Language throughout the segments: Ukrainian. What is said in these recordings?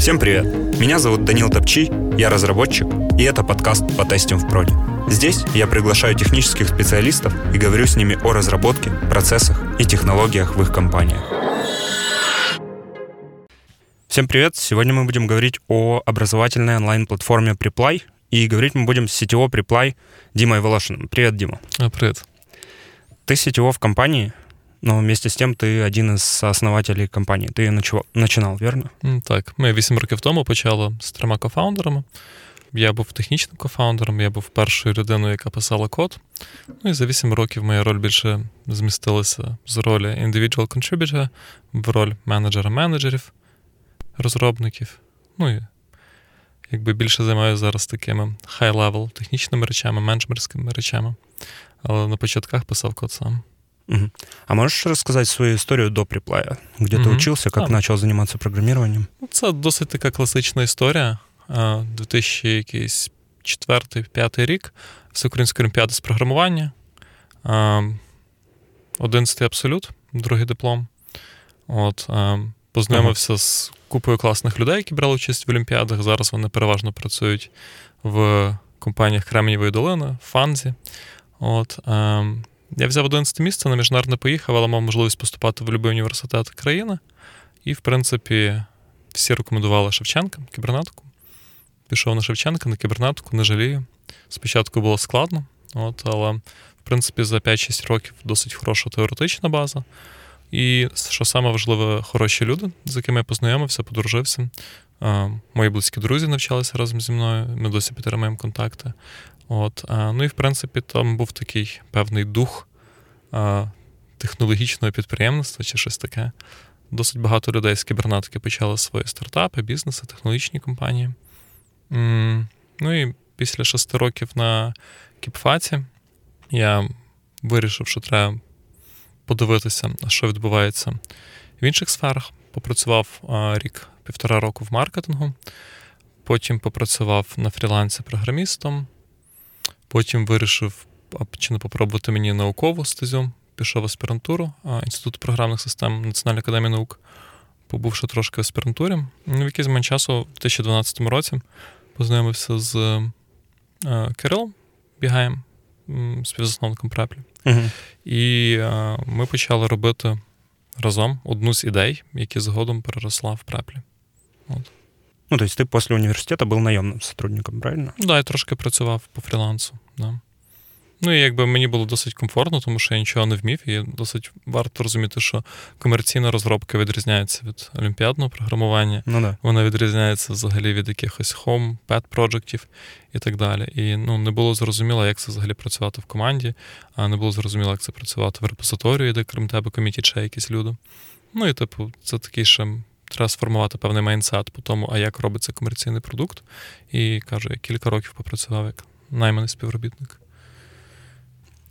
Всем привет! Меня зовут Данил Топчи, я разработчик, и это подкаст по тестим в проде. Здесь я приглашаю технических специалистов и говорю с ними о разработке, процессах и технологиях в их компаниях. Всем привет! Сегодня мы будем говорить о образовательной онлайн-платформе Preply, и говорить мы будем с CTO Preply Димой Волошиным. Привет, Дима. А, привет. Ты CTO в компании, но вместе з тим ти один із основателей компанії. Ти починав, вірно? Так, ми вісім років тому почали з трьома кофаундерами. Я був технічним кофаундером, я був першою людиною, яка писала код. Ну і за вісім років моя роль більше змістилася з ролі individual contributor в роль менеджера менеджерів, розробників. Ну і якби більше займаюся зараз такими high-level технічними речами, менеджмерськими речами. Але на початках писав код сам. Угу. А можеш розказати свою історію до приплая? Где угу. ти учився, як почав займатися програмуванням? Це досить така класична історія. 2004-2005 рік, Всеукраїнська олімпіада з програмування, 11 абсолют, другий диплом. От, Познайомився ага. з купою класних людей, які брали участь в Олімпіадах. Зараз вони переважно працюють в компаніях Кремнієвої долини, Фанзі. От, я взяв 11 місце на міжнародне поїхав, але мав можливість поступати в будь-який університет країни. І, в принципі, всі рекомендували Шевченка, кібернетику. Пішов на Шевченка, на кібернетику, не жалію. Спочатку було складно, от, але, в принципі, за 5-6 років досить хороша теоретична база. І, що саме важливе, хороші люди, з якими я познайомився, подружився. Мої близькі друзі навчалися разом зі мною, ми досі підтримуємо контакти. От, Ну і в принципі, там був такий певний дух технологічного підприємництва чи щось таке. Досить багато людей з кібернетики почали свої стартапи, бізнеси, технологічні компанії. Ну і після шести років на Кіпфаці я вирішив, що треба подивитися, що відбувається в інших сферах. Попрацював рік-півтора року в маркетингу, потім попрацював на фрілансі програмістом. Потім вирішив, чи не попробувати мені наукову стезю. Пішов в аспірантуру Інституту програмних систем Національної академії наук, побувши трошки в аспірантурі. Ну, в якийсь момент часу, у 2012 році, познайомився з е, Кирилом Бігаєм, співзасновником Преплі. uh І е, ми почали робити разом одну з ідей, які згодом переросла в Преплі. От. Ну, то есть ты после университета был наемным сотрудником, правильно? Так, да, я трошки працював по фрілансу. Да. Ну і якби мені було досить комфортно, тому що я нічого не вмів, і досить варто розуміти, що комерційна розробка відрізняється від олімпіадного програмування. Ну, да. Вона відрізняється взагалі від якихось home, pet проджектів і так далі. І ну, не було зрозуміло, як це взагалі працювати в команді, а не було зрозуміло, як це працювати в репозиторії, де крім тебе комітіт ще якісь люди. Ну і типу, це такий ще треба сформувати певний майнсет по тому, а як робиться комерційний продукт. І кажу, я кілька років попрацював як найманий співробітник.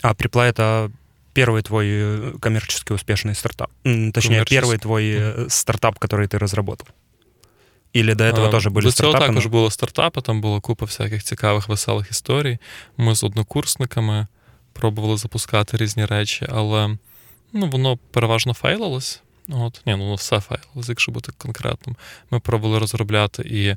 А Preply — это первый твой э, коммерчески успешный стартап? Точнее, первый твой mm. стартап, который ты разработал? Или до этого а, теж були до стартапи? До цього також були стартапи, там була купа всяких цікавих, веселих історій. Ми з однокурсниками пробували запускати різні речі, але ну, воно переважно фейлилось. От, Ні, ну все фейлилось, якщо бути конкретним. Ми пробували розробляти і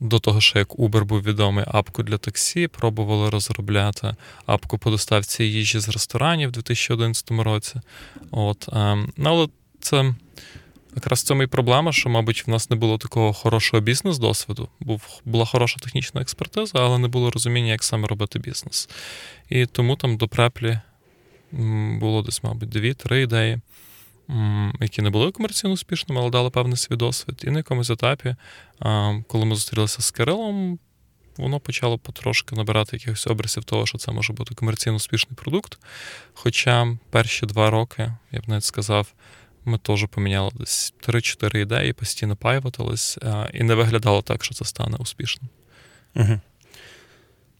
до того, що як Uber був відомий апку для таксі, пробували розробляти апку по доставці їжі з ресторанів у 2011 році. От, ем, ну, Але це якраз в цьому і проблема, що, мабуть, в нас не було такого хорошого бізнес-досвіду. Був, Була хороша технічна експертиза, але не було розуміння, як саме робити бізнес. І тому там до преплі було десь, мабуть, дві-три ідеї які не були комерційно успішними, але дали певний свій досвід. І на якомусь етапі, коли ми зустрілися з Кирилом, воно почало потрошки набирати якихось образів того, що це може бути комерційно успішний продукт. Хоча перші два роки, я б навіть сказав, ми теж поміняли десь 3-4 ідеї, постійно пайвотились, і не виглядало так, що це стане успішним. Угу.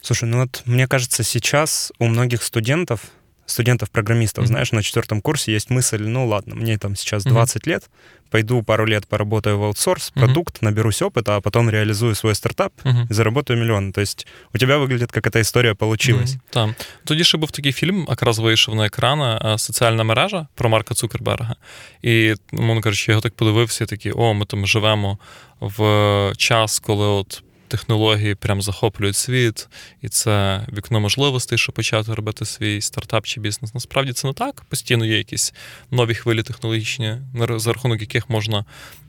Слушай, ну вот мне кажется, сейчас у многих студентов студентов-программистов, mm-hmm. знаешь, на четвертом курсе есть мысль, ну ладно, мне там сейчас 20 mm-hmm. лет, пойду пару лет поработаю в аутсорс, продукт, mm-hmm. наберусь опыта, а потом реализую свой стартап mm-hmm. і заработаю мільйон. Тобто у тебе виглядить, як ця історія получилась. Mm-hmm. Так. Тоді ще був такий фільм, якраз вийшов на екрани соціальна мережа про Марка Цукерберга. І, мовно кажучи, я його так подивився, і такий, о, ми там живемо в час, коли от технології прям захоплюють світ, і це вікно можливостей, щоб почати робити свій стартап чи бізнес. Насправді це не так. Постійно є якісь нові хвилі технологічні, за рахунок яких можна.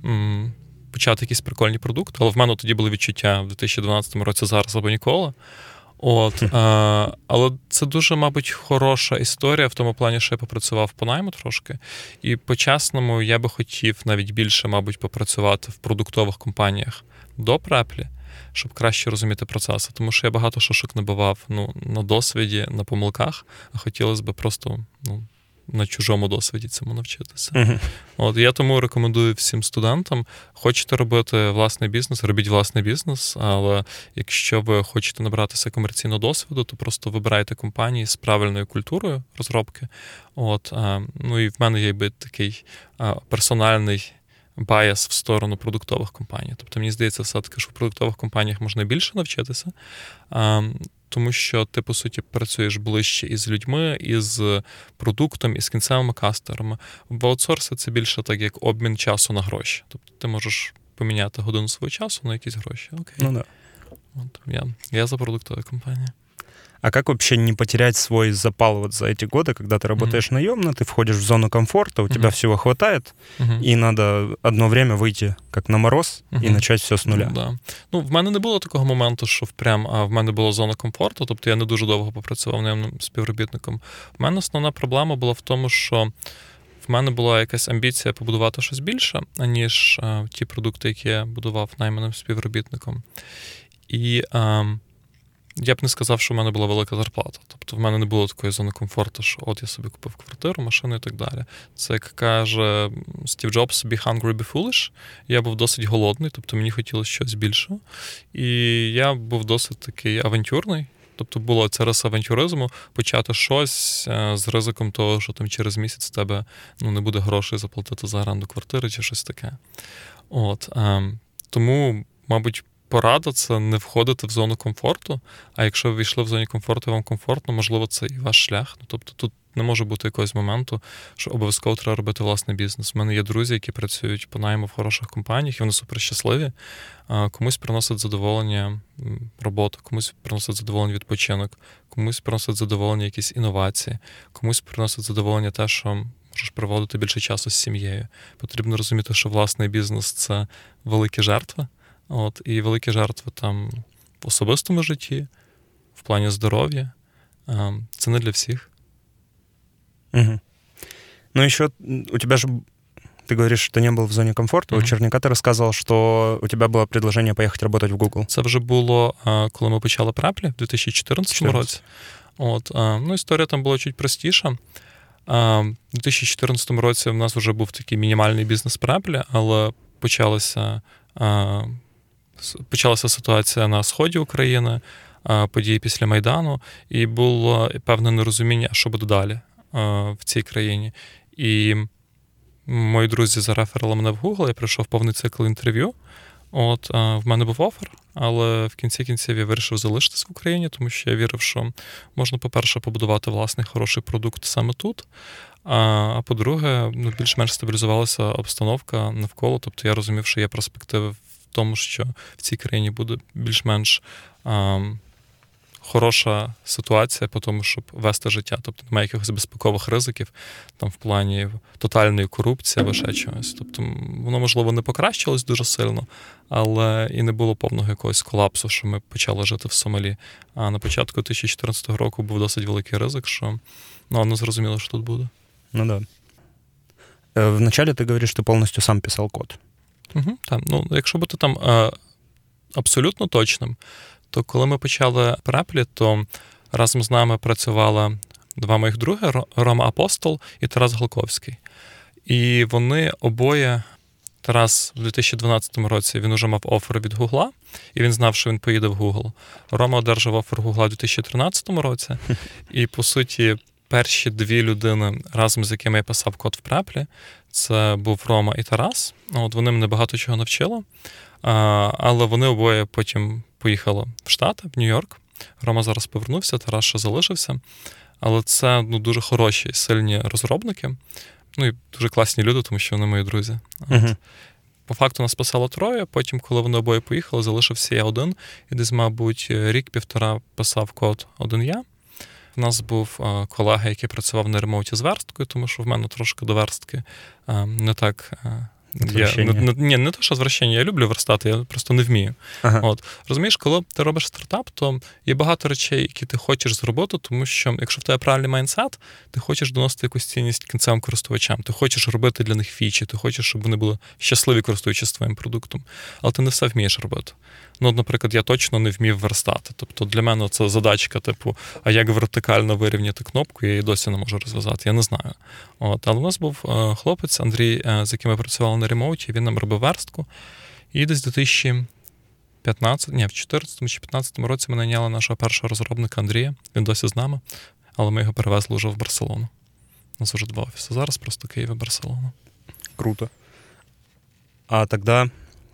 М- Почати якісь прикольні продукти, але в мене тоді були відчуття в 2012 році зараз або ніколи. От, а, Але це дуже, мабуть, хороша історія в тому плані, що я попрацював по найму трошки. І по-чесному я би хотів навіть більше, мабуть, попрацювати в продуктових компаніях до преплі щоб краще розуміти процеси. Тому що я багато шашок набивав ну, на досвіді, на помилках, а хотілося б просто ну, на чужому досвіді цьому навчитися. Uh-huh. От Я тому рекомендую всім студентам, хочете робити власний бізнес, робіть власний бізнес, але якщо ви хочете набратися комерційного досвіду, то просто вибирайте компанії з правильною культурою розробки. От, Ну і в мене якби такий персональний bias в сторону продуктових компаній. Тобто, мені здається, все-таки, що в продуктових компаніях можна більше навчитися, тому що ти, по суті, працюєш ближче із людьми, із продуктом, із кінцевими кастомерами. В аутсорсі це більше так, як обмін часу на гроші. Тобто ти можеш поміняти годину свого часу на якісь гроші. Окей. Ну, да. От, Я я за продуктові компанії. А как вообще не потерять свой запал вот за эти годы, когда ты работаешь mm-hmm. наемно, ты входишь в зону комфорта, у mm-hmm. тебя всего хватает, mm-hmm. і надо одно время вийти як на мороз і почати все з нуля. Да. Ну, В мене не було такого моменту, що впрям, а в мене була зона комфорту, тобто я не дуже довго попрацював наємним співробітником. У мене основна проблема була в тому, що. В мене була якась амбіція побудувати щось більше, аніж а, ті продукти, які я будував найманим співробітником. І а, я б не сказав, що в мене була велика зарплата. Тобто в мене не було такої зони комфорту, що от я собі купив квартиру, машину і так далі. Це як каже Стів Джобс, be hungry, be foolish. Я був досить голодний, тобто мені хотілося щось більше. І я був досить такий авантюрний. Тобто було це раз авантюризму почати щось е, з ризиком того, що там через місяць тебе ну, не буде грошей заплатити за оренду квартири чи щось таке. От, ем, Тому, мабуть, порада це не входити в зону комфорту. А якщо ви війшли в зоні комфорту, вам комфортно, можливо, це і ваш шлях. Ну тобто тут не може бути якогось моменту, що обов'язково треба робити власний бізнес. У мене є друзі, які працюють по найму в хороших компаніях, і вони супер щасливі. Комусь приносить задоволення робота, комусь приносить задоволення відпочинок, комусь приносить задоволення якісь інновації, комусь приносить задоволення те, що. Можеш проводити більше часу з сім'єю. Потрібно розуміти, що власний бізнес це великі жертви. От, І великі жертви там в особистому житті, в плані здоров'я. Це не для всіх. Угу. Ну, еще у тебя же Ты говоришь, что не был в зоне комфорта. Mm-hmm. У Черняка ти розказував, що у тебе було предложення поїхати працювати в Google. Це вже було, коли ми почали праплі в 2014 14. році. От, ну, Історія там була чуть простіша. У 2014 році в нас вже був такий мінімальний бізнес праплі, але почалося почалася ситуація на сході України, події після Майдану, і було певне нерозуміння, що буде далі в цій країні. І мої друзі зареферили мене в Google, я пройшов повний цикл інтерв'ю. От в мене був офер, але в кінці кінців я вирішив залишитись в Україні, тому що я вірив, що можна, по-перше, побудувати власний хороший продукт саме тут. А по-друге, ну, більш-менш стабілізувалася обстановка навколо. Тобто я розумів, що є перспективи тому, що в цій країні буде більш-менш а, хороша ситуація по тому, щоб вести життя. Тобто немає якихось безпекових ризиків там в плані тотальної корупції або ще чогось. Тобто, воно, можливо, не покращилось дуже сильно, але і не було повного якогось колапсу, що ми почали жити в Сомалі. А на початку 2014 року був досить великий ризик, що ну, не зрозуміло, що тут буде. Ну да. Э, Вначале ты говоришь, что полностью сам писал код. Угу, так. Ну, Якщо бути там е, абсолютно точним, то коли ми почали преплі, то разом з нами працювали два моїх други Рома Апостол і Тарас Галковський. І вони обоє. Тарас в 2012 році він уже мав офер від Гугла, і він знав, що він поїде в Google. Рома одержав офер Гугла в 2013 році, і по суті перші дві людини, разом з якими я писав код в преплі, це був Рома і Тарас. От Вони мене багато чого навчили. Але вони обоє потім поїхали в Штати, в Нью-Йорк. Рома зараз повернувся, Тарас ще залишився. Але це ну, дуже хороші, сильні розробники. Ну і дуже класні люди, тому що вони мої друзі. Uh-huh. По факту нас писало троє. Потім, коли вони обоє поїхали, залишився я один. І десь, мабуть, рік-півтора писав код один я. У нас був колега, який працював на ремоуті з версткою, тому що в мене трошки до верстки не так я, не, Ні, не те, що звращення, я люблю верстати, я просто не вмію. Ага. От Розумієш, коли ти робиш стартап, то є багато речей, які ти хочеш зробити, тому що якщо в тебе правильний майндсет, ти хочеш доносити якусь цінність кінцевим користувачам, ти хочеш робити для них фічі, ти хочеш, щоб вони були щасливі, користуючись твоїм продуктом. Але ти не все вмієш робити. Ну, наприклад, я точно не вмів верстати. Тобто для мене це задачка, типу, а як вертикально вирівняти кнопку, я її досі не можу розв'язати, я не знаю. От, Але у нас був е, хлопець Андрій, е, з яким ми працювали на ремоуті, він нам робив верстку. І десь 2015, ні, в 2014 чи 2015 році ми найняли нашого першого розробника Андрія. Він досі з нами, але ми його перевезли вже в Барселону. У нас вже два офіси. Зараз просто Київ і Барселона. Круто. А тогда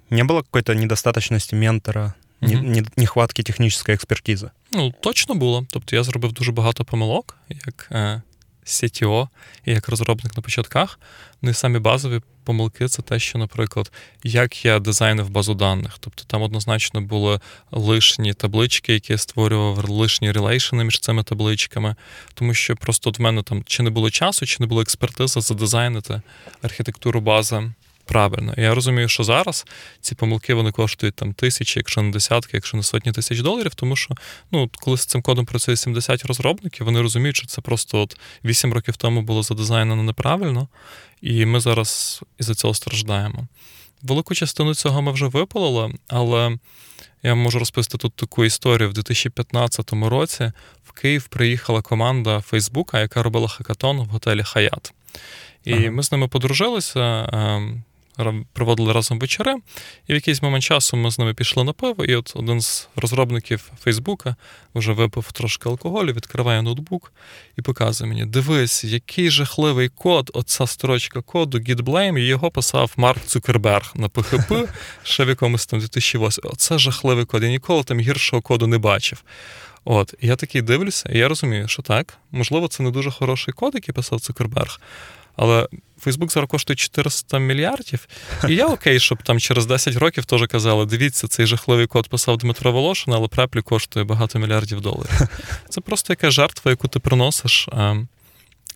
не было какой-то недостаточности ментора, угу. нехватки технічної експертизи? Ну, точно було. Тобто я зробив дуже багато помилок, як е, CTO і як розробник на початках. Ну і самі базові помилки це те, що, наприклад, як я дизайнив базу даних. Тобто там однозначно були лишні таблички, які я створював, лишні релейшени між цими табличками, тому що просто от в мене там чи не було часу, чи не було експертизи задизайнити архітектуру бази правильно. Я розумію, що зараз ці помилки вони коштують там тисячі, якщо не десятки, якщо не сотні тисяч доларів, тому що ну, коли з цим кодом працює 70 розробників, вони розуміють, що це просто от 8 років тому було задизайнено неправильно, і ми зараз із-за цього страждаємо. Велику частину цього ми вже випалили, але я можу розповісти тут таку історію. В 2015 році в Київ приїхала команда Фейсбука, яка робила хакатон в готелі Хаят. І ага. ми з ними подружилися. Проводили разом вечори, і в якийсь момент часу ми з ними пішли на пиво, і от один з розробників Фейсбука вже випив трошки алкоголю, відкриває ноутбук і показує мені: дивись, який жахливий код, оця строчка коду GitBlame, і його писав Марк Цукерберг на PHP ще в якомусь там 2008. Оце жахливий код. Я ніколи там гіршого коду не бачив. От, і я такий дивлюся, і я розумію, що так, можливо, це не дуже хороший код, який писав Цукерберг, але Фейсбук зараз коштує 400 мільярдів. І я окей, щоб там через 10 років теж казали: дивіться, цей жахливий код писав Дмитро Волошин, але преплі коштує багато мільярдів доларів. Це просто яка жертва, яку ти приносиш, ем,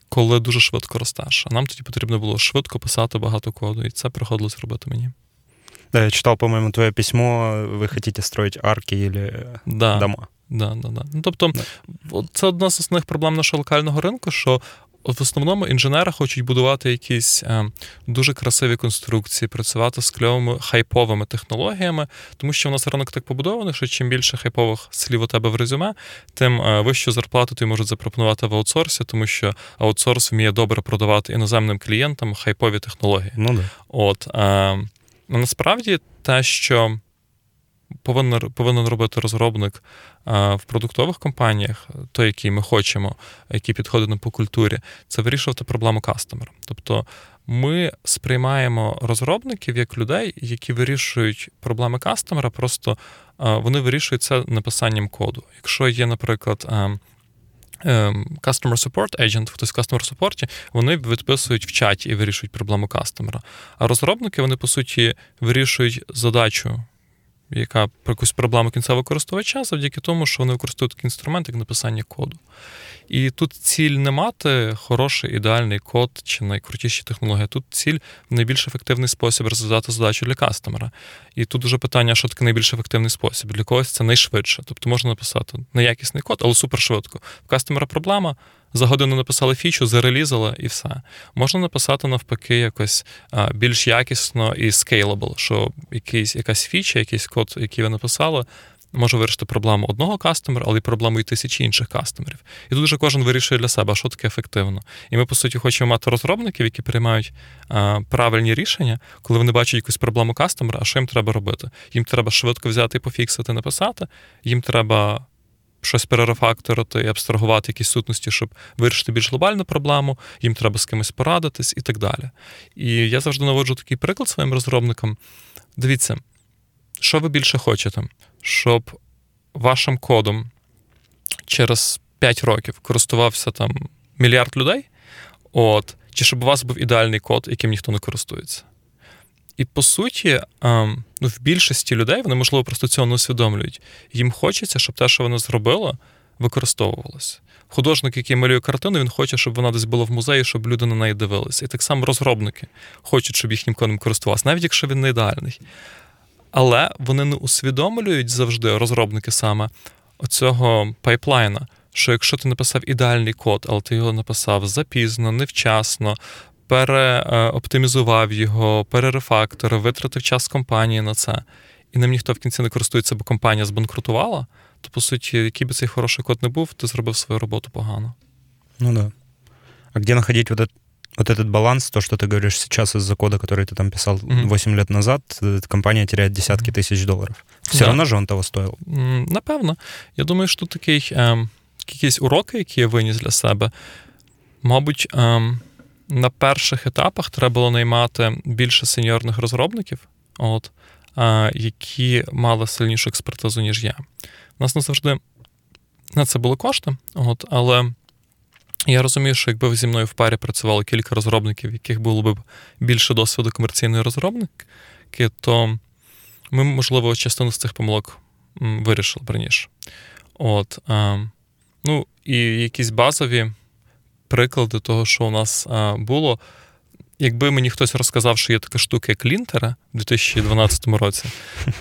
коли дуже швидко ростеш. А нам тоді потрібно було швидко писати багато коду, і це приходилось робити мені. Да, я читав, по-моєму, твоє письмо, ви хочете строїти арки або да. дома. Да, да, да. Ну, Тобто, да. це одна з основних проблем нашого локального ринку, що в основному інженери хочуть будувати якісь е, дуже красиві конструкції, працювати з кльовими хайповими технологіями, тому що в нас ринок так побудований, що чим більше хайпових слів у тебе в резюме, тим е, вищу зарплату ти можуть запропонувати в аутсорсі, тому що аутсорс вміє добре продавати іноземним клієнтам хайпові технології. Ну да. От е, насправді те, що повинен повинен робити розробник в продуктових компаніях, той, який ми хочемо, який підходить нам по культурі, це вирішувати проблему кастомера. Тобто ми сприймаємо розробників як людей, які вирішують проблеми кастомера, просто вони вирішують це написанням коду. Якщо є, наприклад, ем, Customer Support Agent, хтось в Customer Support, вони відписують в чаті і вирішують проблему кастомера. А розробники, вони, по суті, вирішують задачу яка про якусь проблему кінцевого користувача, завдяки тому, що вони використовують такий інструмент, як написання коду. І тут ціль не мати хороший ідеальний код чи найкрутіші технології. Тут ціль найбільш ефективний спосіб розв'язати задачу для кастомера. І тут вже питання, що таке найбільш ефективний спосіб. Для когось це найшвидше. Тобто можна написати неякісний код, але супершвидко. В кастомера проблема. За годину написали фічу, зарелізали і все. Можна написати навпаки якось більш якісно і scalable, що якийсь, якась фіча, якийсь код, який ви написали, може вирішити проблему одного кастомера, але й проблему і тисячі інших кастомерів. І тут вже кожен вирішує для себе, що таке ефективно. І ми, по суті, хочемо мати розробників, які приймають а, правильні рішення, коли вони бачать якусь проблему кастомера, а що їм треба робити? Їм треба швидко взяти і пофіксити, написати, їм треба щось перерефакторити і абстрагувати якісь сутності, щоб вирішити більш глобальну проблему, їм треба з кимось порадитись і так далі. І я завжди наводжу такий приклад своїм розробникам. Дивіться, що ви більше хочете, щоб вашим кодом через 5 років користувався там мільярд людей, от, чи щоб у вас був ідеальний код, яким ніхто не користується. І по суті, ем, ну, в більшості людей вони, можливо, просто цього не усвідомлюють. Їм хочеться, щоб те, що воно зробило, використовувалося. Художник, який малює картину, він хоче, щоб вона десь була в музеї, щоб люди на неї дивилися. І так само розробники хочуть, щоб їхнім кодом користувалися, навіть якщо він не ідеальний. Але вони не усвідомлюють завжди, розробники саме оцього пайплайна, що якщо ти написав ідеальний код, але ти його написав запізно, невчасно, переоптимізував його, перерефакторив, витратив час компанії на це, і ним ніхто в кінці не користується, бо компанія збанкрутувала, то по суті, який би цей хороший код не був, ти зробив свою роботу погано. Ну да. А где находить вот, этот, вот этот баланс, то, что ты говоришь сейчас из-за кода, который ты там писал mm-hmm. 8 лет назад, компания теряет десятки mm-hmm. тысяч долларов. Все да. равно же он того стоил. Напевно. Я думаю, що такий е, якісь уроки, які я виніс для себе, мабуть, е, на перших етапах треба було наймати більше сеньорних розробників, от, е, які мали сильнішу експертизу, ніж я. У нас не завжди на це були кошти, от, але я розумію, що якби зі мною в парі працювало кілька розробників, яких було б більше досвіду комерційної розробники, то ми, можливо, частину з цих помилок вирішили раніше. От, а, Ну, і якісь базові приклади того, що у нас а, було. Якби мені хтось розказав, що є така штука, як лінтера у 2012 році,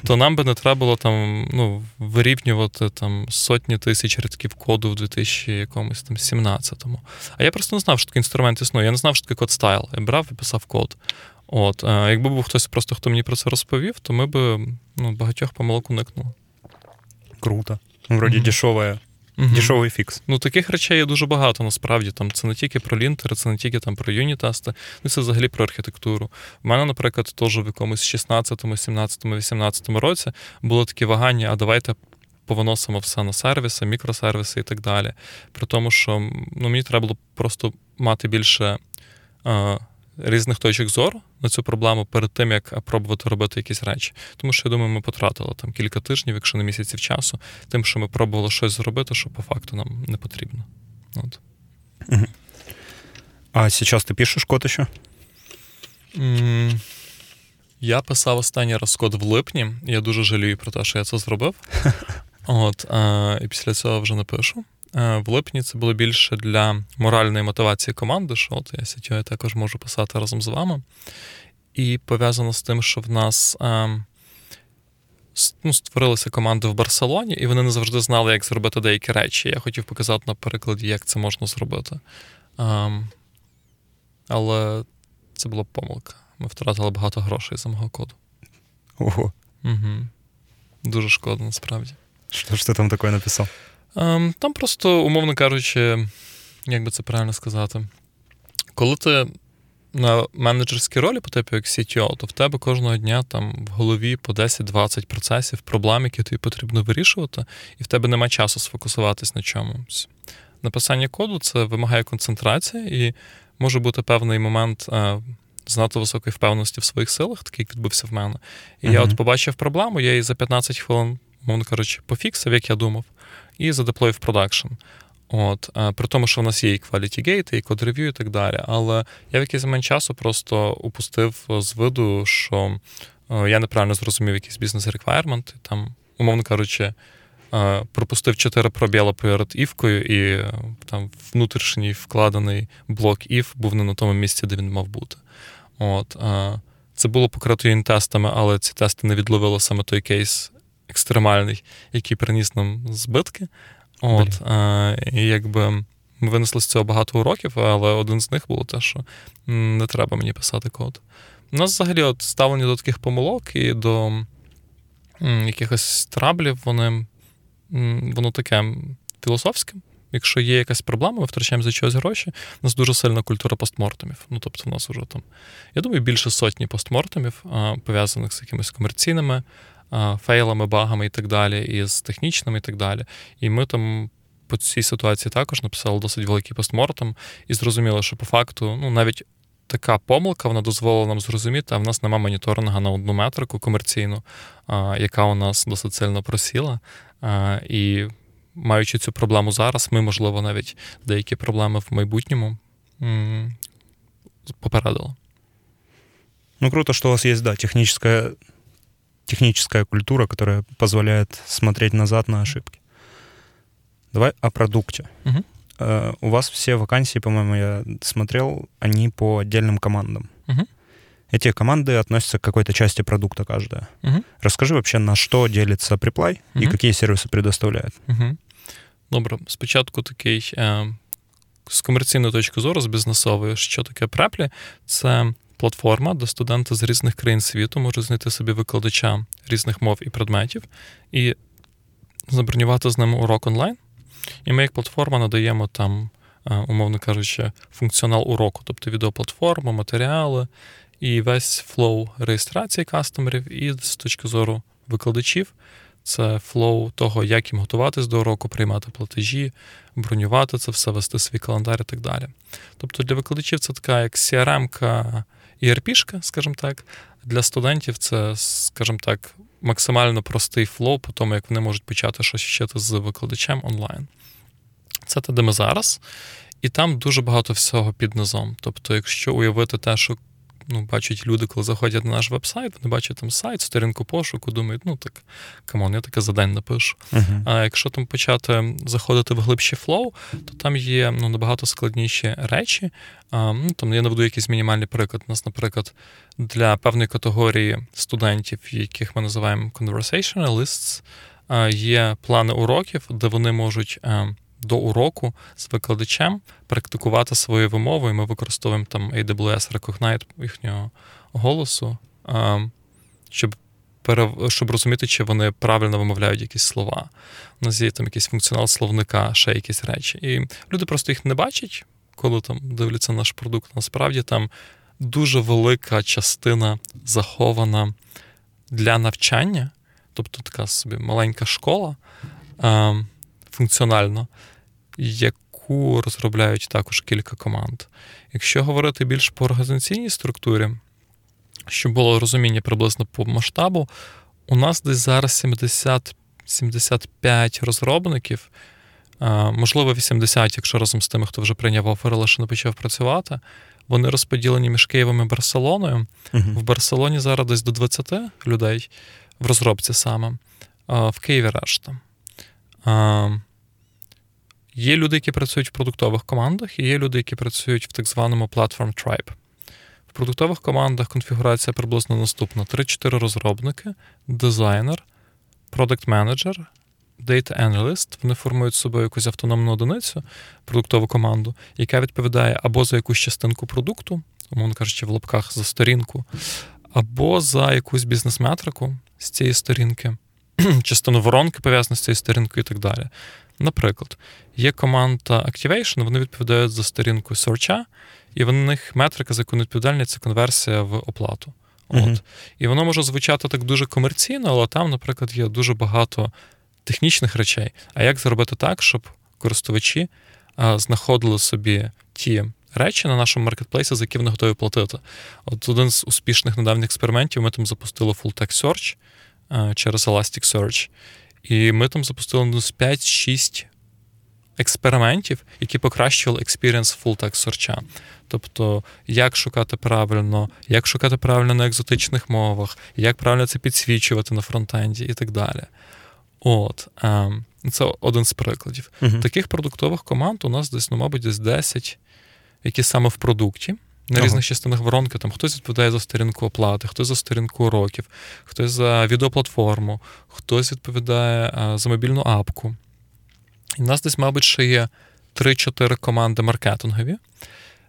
то нам би не треба було там ну, вирівнювати там сотні тисяч рядків коду в 2017-му. А я просто не знав, що такий інструмент існує. Я не знав, що таке код стайл. Я брав і писав код. От, а Якби був хтось просто, хто мені про це розповів, то ми б ну, багатьох помилок уникнули. Круто. Вроді mm-hmm. дешеве Угу. Дешевий фікс. Ну, таких речей є дуже багато насправді. Там Це не тільки про лінтери, це не тільки там про юнітасти, ну це взагалі про архітектуру. У мене, наприклад, теж в якомусь 16, 17, 18 році було такі вагання, а давайте повиносимо все на сервіси, мікросервіси і так далі. При тому, що ну, мені треба було просто мати більше. Е, різних точок зору на цю проблему перед тим, як пробувати робити якісь речі. Тому що я думаю, ми потратили там кілька тижнів, якщо не місяців часу, тим, що ми пробували щось зробити, що по факту нам не потрібно. От. А зараз ти пишеш код ще? Mm, я писав останній раз код в липні. Я дуже жалію про те, що я це зробив. От, а, І після цього вже напишу. Е, в липні це було більше для моральної мотивації команди, що от я сітю я також можу писати разом з вами. І пов'язано з тим, що в нас е, ну, створилася команда в Барселоні, і вони не завжди знали, як зробити деякі речі. Я хотів показати на прикладі, як це можна зробити. Е, але це була помилка. Ми втратили багато грошей за мого коду. Ого. Угу. Дуже шкода, насправді. Що ж ти там таке написав? Ем, там просто, умовно кажучи, як би це правильно сказати, коли ти на менеджерській ролі по типу як CTO, то в тебе кожного дня там в голові по 10-20 процесів, проблем, які тобі потрібно вирішувати, і в тебе немає часу сфокусуватись на чомусь. Написання коду це вимагає концентрації, і може бути певний момент е, знато високої впевненості в своїх силах, такий як відбувся в мене. І uh-huh. я от побачив проблему, я її за 15 хвилин, мовно кажучи, пофіксив, як я думав і задеплоїв продакшн. От, е, При тому, що в нас є і quality gate, і код рев'ю, і так далі. Але я в якийсь момент часу просто упустив з виду, що е, я неправильно зрозумів якийсь бізнес requirement, там, умовно кажучи, е, пропустив чотири пробіла перед івкою, і там внутрішній вкладений блок if був не на тому місці, де він мав бути. От, Це було покрито юнітестами, але ці тести не відловили саме той кейс, екстремальний, який приніс нам збитки. От, а, І якби ми винесли з цього багато уроків, але один з них було те, що не треба мені писати код. У нас взагалі от ставлення до таких помилок і до якихось траблів, вони, воно таке філософське. Якщо є якась проблема, ми втрачаємо за чогось гроші. У нас дуже сильна культура постмортемів. Ну, тобто, у нас вже там, я думаю, більше сотні постмортемів, пов'язаних з якимись комерційними фейлами, багами і так далі, і з технічними і так далі. І ми там. По цій ситуації також написали досить великий постмортом і зрозуміло, що по факту, ну навіть така помилка вона дозволила нам зрозуміти, а в нас немає моніторинга на одну метрику комерційну, а, яка у нас досить сильно просіла. А, і маючи цю проблему зараз, ми, можливо, навіть деякі проблеми в майбутньому м- попередили. Ну, круто, что у вас есть, да, техническая, техническая культура, которая позволяет смотреть назад на ошибки. Давай о продукте. Угу. Э, у вас все вакансии, по-моему, я смотрел, они по отдельным командам. Угу. Эти команды относятся к какой-то части продукта каждая. Угу. Расскажи вообще, на что делится Preply Угу. и какие сервисы предоставляет. Угу. Добре, спочатку такий е, з комерційної точки зору, з бізнесової, що таке Преплі? Це платформа, де студенти з різних країн світу можуть знайти собі викладача різних мов і предметів і забронювати з ними урок онлайн. І ми, як платформа, надаємо там, е, умовно кажучи, функціонал уроку, тобто відеоплатформу, матеріали і весь flow реєстрації кастомерів, і з точки зору викладачів. Це flow того, як їм готуватись до уроку, приймати платежі, бронювати це все, вести свій календар і так далі. Тобто для викладачів це така як CRM -ка ERP -шка, скажімо так. Для студентів це, скажімо так, максимально простий flow по тому, як вони можуть почати щось вчити з викладачем онлайн. Це те, де ми зараз, і там дуже багато всього під низом. Тобто, якщо уявити те, що ну, бачать люди, коли заходять на наш веб-сайт, вони бачать там сайт, сторінку пошуку, думають, ну так, come on, я таке за день напишу. Угу. А якщо там почати заходити в глибші flow, то там є ну, набагато складніші речі. А, ну, там Я наведу якийсь мінімальний приклад. У нас, наприклад, для певної категорії студентів, яких ми називаємо conversationalists, є плани уроків, де вони можуть. До уроку з викладачем практикувати свої вимови, і ми використовуємо там AWS Recognize їхнього голосу, щоб щоб розуміти, чи вони правильно вимовляють якісь слова. У нас є там якийсь функціонал словника, ще якісь речі. І люди просто їх не бачать, коли там дивляться наш продукт. Насправді там дуже велика частина захована для навчання, тобто така собі маленька школа функціонально, яку розробляють також кілька команд. Якщо говорити більш по організаційній структурі, щоб було розуміння приблизно по масштабу, у нас десь зараз 70 75 розробників, можливо, 80, якщо разом з тими, хто вже прийняв офер, лише не почав працювати. Вони розподілені між Києвом і Барселоною. Uh-huh. В Барселоні зараз десь до 20 людей в розробці саме, в Києві решта. Є люди, які працюють в продуктових командах, і є люди, які працюють в так званому Platform Tribe. В продуктових командах конфігурація приблизно наступна: 3-4 розробники, дизайнер, продакт менеджер Data Analyst. Вони формують з собою якусь автономну одиницю, продуктову команду, яка відповідає або за якусь частинку продукту, умовно кажучи, в лапках за сторінку, або за якусь бізнес-метрику з цієї сторінки, частину воронки пов'язану з цією сторінкою і так далі. Наприклад, є команда Activation, вони відповідають за сторінку Search, і в них метрика, за яку відповідальність, це конверсія в оплату. От. І воно може звучати так дуже комерційно, але там, наприклад, є дуже багато технічних речей. А як зробити так, щоб користувачі а, знаходили собі ті речі на нашому маркетплейсі, за які вони готові платити? От один з успішних недавніх експериментів ми там запустили Full Text Search а, через Elasticsearch. І ми там запустили ну, 5-6 експериментів, які покращували full text search. Тобто, як шукати правильно, як шукати правильно на екзотичних мовах, як правильно це підсвічувати на фронтенді і так далі. От, ем, це один з прикладів. uh Таких продуктових команд у нас десь, ну, мабуть, десь 10, які саме в продукті. На ага. різних частинах воронки там хтось відповідає за сторінку оплати, хтось за сторінку уроків, хтось за відеоплатформу, хтось відповідає а, за мобільну апку. І в нас десь, мабуть, ще є 3-4 команди маркетингові.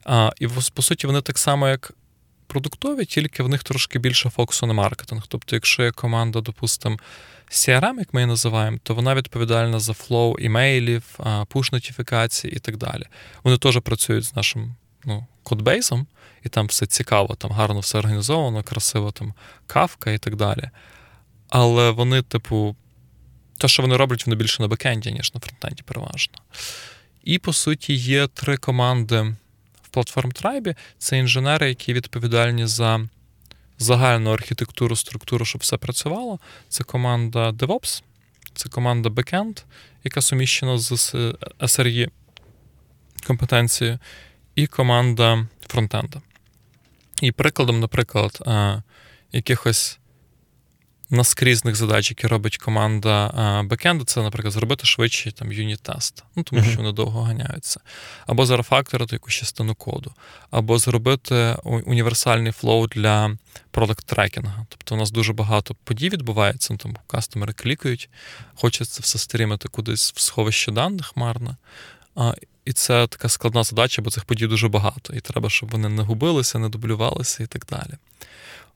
А, І по суті, вони так само, як продуктові, тільки в них трошки більше фокусу на маркетинг. Тобто, якщо є команда, допустимо, CRM, як ми її називаємо, то вона відповідальна за flow імейлів, пуш-нотифікацій і так далі. Вони теж працюють з нашим ну, кодбейсом, і там все цікаво, там гарно все організовано, красиво там кавка і так далі. але вони, типу, те, що вони роблять, вони більше на бекенді, ніж на фронтенді, переважно. І, по суті, є три команди в Platform Tribe. Це інженери, які відповідальні за загальну архітектуру, структуру, щоб все працювало. Це команда DevOps, це команда Backend, яка суміщена з SRE компетенцією, і команда фронтенда. І прикладом, наприклад, якихось наскрізних задач, які робить команда бекенду, це, наприклад, зробити швидший там unit test, ну тому що вони довго ганяються, або зарефакторити якусь частину коду, або зробити універсальний flow для product трекінга. Тобто у нас дуже багато подій відбувається, ну, там кастомери клікають, хочеться все стрімити кудись в сховище даних марно. І це така складна задача, бо цих подій дуже багато. І треба, щоб вони не губилися, не дублювалися і так далі.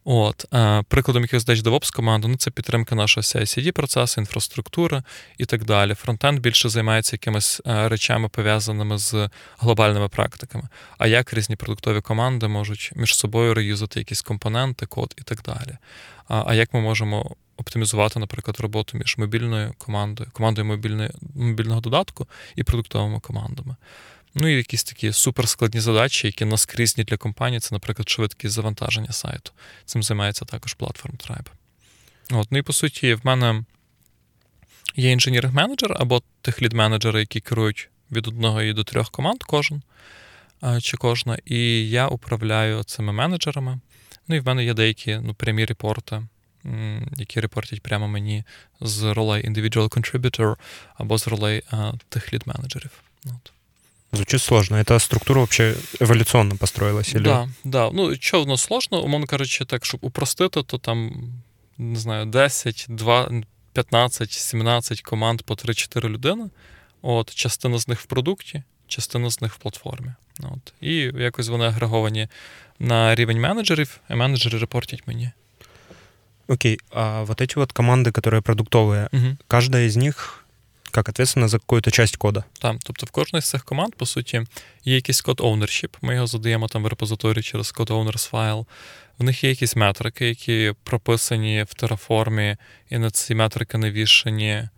От, е, Прикладом якихось задач DevOps команду, ну це підтримка нашого CI-CD процесу, інфраструктура і так далі. Фронтенд більше займається якимись е, речами, пов'язаними з глобальними практиками. А як різні продуктові команди можуть між собою реюзати якісь компоненти, код і так далі. А як ми можемо оптимізувати, наприклад, роботу між мобільною командою, командою мобільної, мобільного додатку і продуктовими командами? Ну і якісь такі суперскладні задачі, які наскрізні для компанії, це, наприклад, швидкість завантаження сайту. Цим займається також платформ Tribe. От, Ну і по суті, в мене є інженіринг-менеджер або тих лід-менеджери, які керують від одного до трьох команд кожен чи кожна. І я управляю цими менеджерами. Ну і в мене є деякі ну, прямі репорти, які репортять прямо мені з ролей individual contributor або з ролей а, тих лід-менеджерів. От. Звучит сложно. Эта структура вообще эволюционно построилась? Или... Да, да. Ну, що воно сложно, умовно кажучи, так, щоб упростити, то там, не знаю, 10, 2, 15, 17 команд по 3-4 людини. От, Частина з них в продукті, частина з них в платформі. От. І якось вони агреговані на рівень менеджерів, і менеджери репортять мені. Окей, а вот эти вот команды, которые продуктовые, угу. каждая из них як ответственна за якусь часть кода. Так, тобто в кожній з цих команд, по суті, є якийсь код ownership, Ми його задаємо там в репозиторії через код owners файл. В них є якісь метрики, які прописані в Terraform, і на ці метрики навішані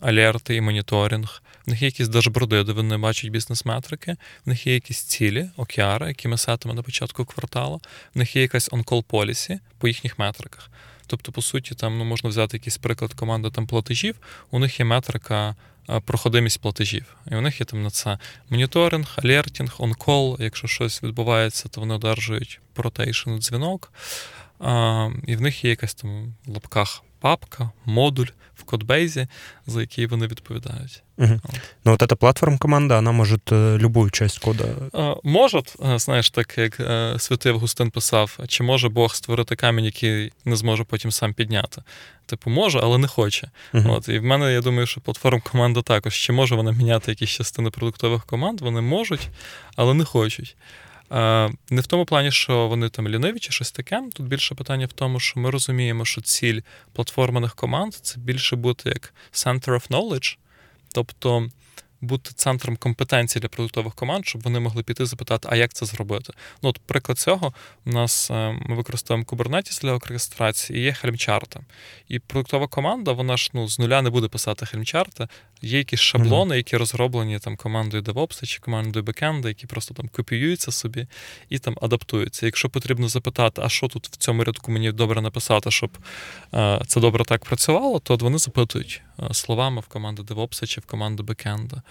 алерти і моніторинг. В них є якісь дашборди, де вони бачать бізнес-метрики, в них є якісь цілі, OKR -и, які ми сетимо на початку кварталу, в них є якась on-call policy по їхніх метриках. Тобто, по суті, там ну, можна взяти якийсь приклад команди там платежів, у них є метрика проходимість платежів. І у них є там на це моніторинг, alerting, on-call. Якщо щось відбувається, то вони одержують по rotation дзвінок. І в них є якась там в лапках папка, модуль в кодбейзі, за який вони відповідають. Угу. Вот. Ну, вот эта платформ-команда, она может э, любую часть кода. Може, знаєш, так як святий Августин писав, чи може Бог створити камінь, який не зможе потім сам підняти? Типу, може, але не хоче. uh От, І в мене, я думаю, що платформ-команда також. Чи може вона міняти якісь частини продуктових команд? Вони можуть, але не хочуть. Не в тому плані, що вони там ліниві чи щось таке. Тут більше питання в тому, що ми розуміємо, що ціль платформених команд це більше бути як center of knowledge, тобто бути центром компетенції для продуктових команд, щоб вони могли піти запитати, а як це зробити. Ну, от Приклад цього у нас е, ми використовуємо Kubernetes для оркестрації і є хельмчарта. І продуктова команда, вона ж ну, з нуля не буде писати хельмчарти. Є якісь шаблони, які розроблені там командою DevOps чи командою бекенда, які просто там копіюються собі і там адаптуються. Якщо потрібно запитати, а що тут в цьому рядку мені добре написати, щоб е, це добре так працювало, то вони запитують е, словами в команду DevOps чи в команду бекенда.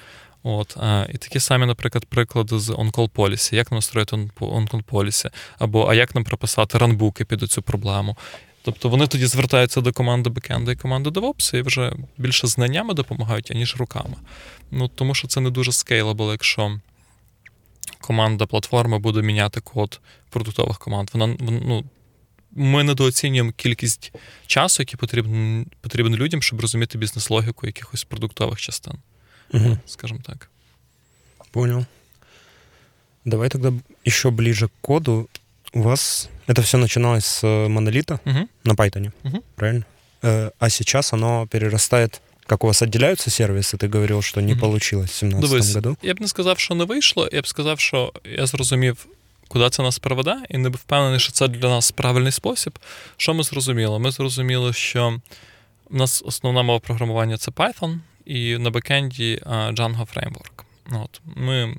От, а, І такі самі, наприклад, приклади з on-call policy. Як нам настроїти on-call policy? Або а як нам прописати ранбуки під цю проблему? Тобто вони тоді звертаються до команди бекенда і команди DevOps і вже більше знаннями допомагають, аніж руками. Ну, Тому що це не дуже scalable, якщо команда платформи буде міняти код продуктових команд. Вона ну, Ми недооцінюємо кількість часу, який потрібен потрібен людям, щоб розуміти бізнес-логіку якихось продуктових частин. угу. скажем так. Понял. Давай тогда еще ближе к коду. У вас это все начиналось с э, монолита угу. на Python, угу. правильно? Э, а сейчас оно перерастает. Как у вас отделяються сервіси? Ти говорив, що не вийшло в 2017 году. Я б не сказав, що не вийшло. Я б сказав, що я зрозумів куди це нас приведе, і не впевнений, що це для нас правильний спосіб. Що ми зрозуміли? Ми зрозуміли, що в нас основна мова програмування це Python, і на бекенді Django Framework. От. Ми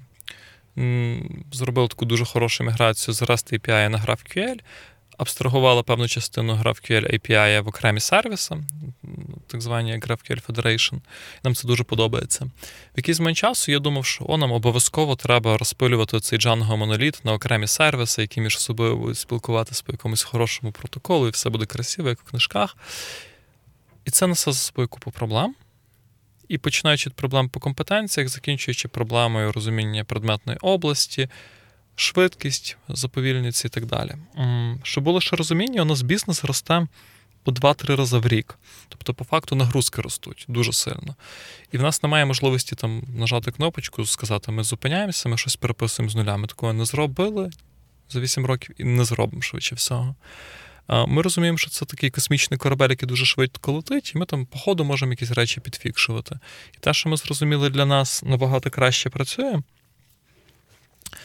зробили таку дуже хорошу міграцію з REST API на GraphQL, абстрагували певну частину GraphQL API в окремі сервіси, так звані GraphQL Federation. Нам це дуже подобається. В якийсь момент часу я думав, що о, нам обов'язково треба розпилювати цей Django моноліт на окремі сервіси, які між собою будуть спілкуватися по якомусь хорошому протоколу, і все буде красиво, як в книжках. І це несе за собою купу проблем. І починаючи від проблем по компетенціях, закінчуючи проблемою розуміння предметної області, швидкість, заповільниці і так далі. Щоб було ще розуміння, у нас бізнес росте по 2-3 рази в рік. Тобто, по факту, нагрузки ростуть дуже сильно. І в нас немає можливості там нажати кнопочку, сказати, ми зупиняємося, ми щось переписуємо з нуля. Ми такого не зробили за 8 років і не зробимо швидше всього. Ми розуміємо, що це такий космічний корабель, який дуже швидко летить, і ми там, по ходу, можемо якісь речі підфікшувати. І те, що ми зрозуміли, для нас набагато краще працює,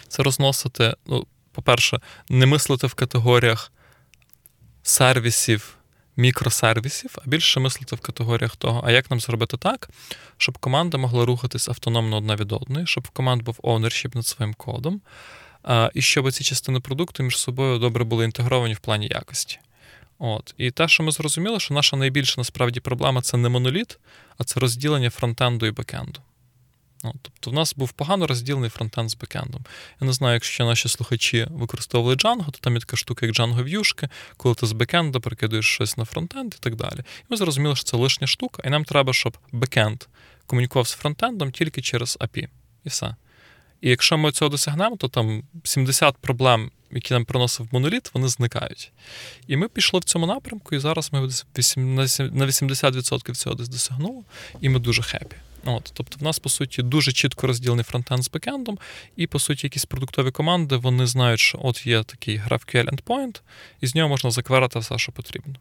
це розносити, ну, по-перше, не мислити в категоріях сервісів, мікросервісів, а більше мислити в категоріях того, а як нам зробити так, щоб команда могла рухатись автономно одна від одної, щоб в команд був ownership над своїм кодом, і щоб ці частини продукту між собою добре були інтегровані в плані якості. От. І те, що ми зрозуміли, що наша найбільша насправді проблема це не моноліт, а це розділення фронтенду і бекенду. Ну, Тобто в нас був погано розділений фронтенд з бекендом. Я не знаю, якщо наші слухачі використовували Django, то там є така штука, як Django в'юшки, коли ти з бекенда перекидуєш щось на фронтенд і так далі. І ми зрозуміли, що це лишня штука, і нам треба, щоб бекенд комунікував з фронтендом тільки через API. І все. І якщо ми цього досягнемо, то там 70 проблем, які нам приносив моноліт, вони зникають. І ми пішли в цьому напрямку, і зараз ми на 80% цього десь досягнули, і ми дуже хепі. От, Тобто в нас, по суті, дуже чітко розділений фронтенд з бекендом, і, по суті, якісь продуктові команди вони знають, що от є такий GraphQL endpoint, і з нього можна закверити все, що потрібно.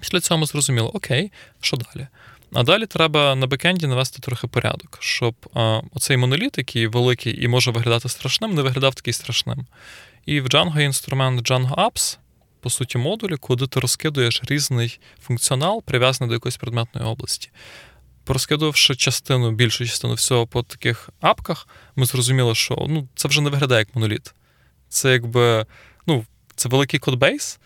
Після цього ми зрозуміли, окей, що далі? А далі треба на бекенді навести трохи порядок, щоб а, оцей моноліт, який великий і може виглядати страшним, не виглядав такий страшним. І в Django є інструмент Django Apps, по суті, модулі, куди ти розкидуєш різний функціонал, прив'язаний до якоїсь предметної області. Порозкидувавши частину, більшу частину всього по таких апках, ми зрозуміли, що ну, це вже не виглядає як моноліт. Це якби ну, це великий кодбейс,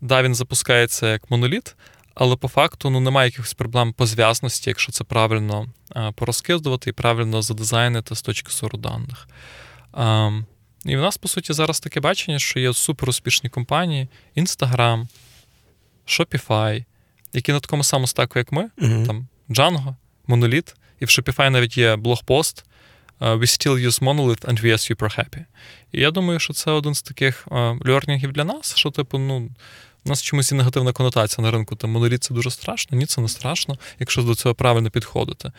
да, він запускається як моноліт, але по факту ну, немає якихось проблем по зв'язності, якщо це правильно а, порозкидувати і правильно задизайнити з точки зору даних. А, і в нас, по суті, зараз таке бачення, що є супер успішні компанії: Instagram, Shopify, які на такому самому стеку, як ми, uh там Django, Monolith, і в Shopify навіть є блогпост. We still use monolith and we are super happy. І я думаю, що це один з таких льорнінгів для нас, що, типу, ну, у нас чомусь і негативна конотація на ринку. Там моноліт це дуже страшно, ні, це не страшно, якщо до цього правильно підходити.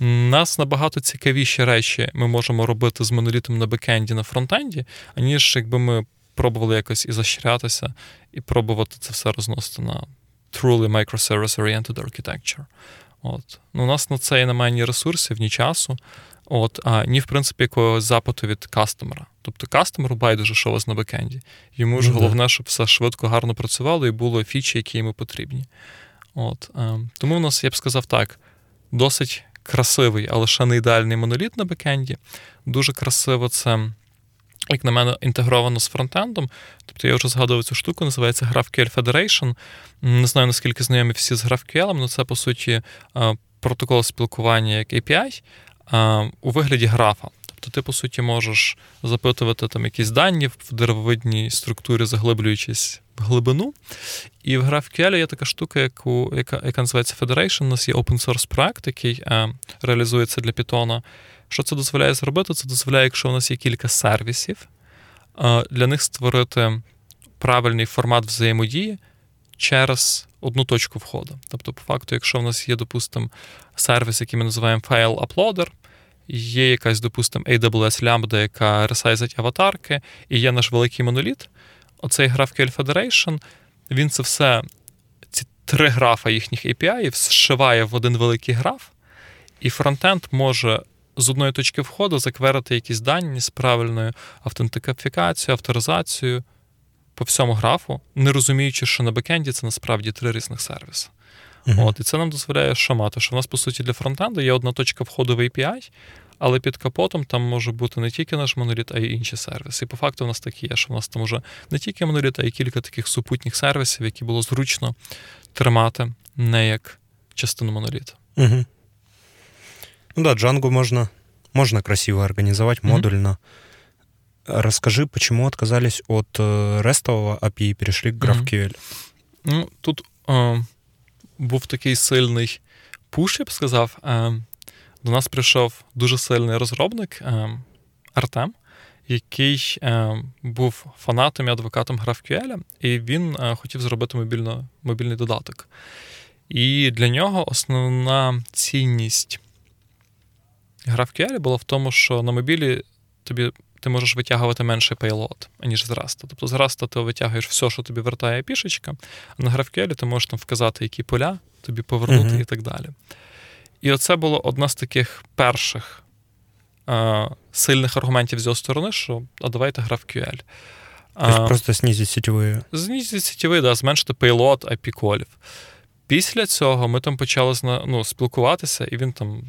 Нас набагато цікавіші речі ми можемо робити з монолітом на бекенді, на фронтенді, аніж якби ми пробували якось і защирятися, і пробувати це все розносити на truly microservice-oriented architecture. От. Ну, У нас на це і немає ні ресурсів, ні часу, от, а ні, в принципі, якогось запиту від кастомера. Тобто кастомеру байдуже, що у вас на бекенді. Йому ж mm-hmm. головне, щоб все швидко, гарно працювало і було фічі, які йому потрібні. От, е, Тому у нас, я б сказав так, досить красивий, але ще не ідеальний моноліт на бекенді. Дуже красиво це. Як на мене, інтегровано з фронтендом. Тобто я вже згадував цю штуку, називається GraphQL Federation. Не знаю, наскільки знайомі всі з GraphQL, але це, по суті, протокол спілкування як API у вигляді графа то ти, по суті, можеш запитувати там якісь дані в деревовидній структурі, заглиблюючись в глибину. І в GraphQL є така штука, яку, яка яка називається Federation. У нас є open source проект, який е, реалізується для Python. Що це дозволяє зробити? Це дозволяє, якщо у нас є кілька сервісів, е, для них створити правильний формат взаємодії через одну точку входу. Тобто, по факту, якщо в нас є, допустимо, сервіс, який ми називаємо File Uploader, є якась, допустимо, AWS Lambda, яка ресайзить аватарки, і є наш великий моноліт. Оцей GraphQL Federation, він це все, ці три графа їхніх API зшиває в один великий граф, і фронтенд може з одної точки входу закверити якісь дані з правильною автентифікацією, авторизацією по всьому графу, не розуміючи, що на бекенді це насправді три різних сервіси. Uh-huh. От, І це нам дозволяє що мати, що в нас, по суті, для фронтенду є одна точка входу в API, але під капотом там може бути не тільки наш моноліт, а й інші сервіси. І по факту в нас так є, що в нас там уже не тільки моноліт, а й кілька таких супутніх сервісів, які було зручно тримати не як частину моноліта. Угу. Ну да, Django можно, можно красиво организовать модульно. Mm-hmm. Расскажи, почему отказались от э, рестового API и перешли к GraphQL? Mm-hmm. Ну, Тут е, був такий сильний пуш, я б сказав. Е, до нас прийшов дуже сильний розробник е, Артем, який е, був фанатом і адвокатом GraphQL, і він е, хотів зробити мобільно, мобільний додаток. І для нього основна цінність GraphQL була в тому, що на мобілі тобі ти можеш витягувати менший пейлот, аніж з Rust. Тобто з Rust ти витягуєш все, що тобі вертає пішечка, а на GraphQL ти можеш там вказати, які поля тобі повернути uh-huh. і так далі. І оце було одна з таких перших е, сильних аргументів з його сторони, що а давайте GraphQL. Тобто Просто знизити сітєві. Знизити сітєві, да, зменшити пейлот IP-колів. Після цього ми там почали ну, спілкуватися, і він там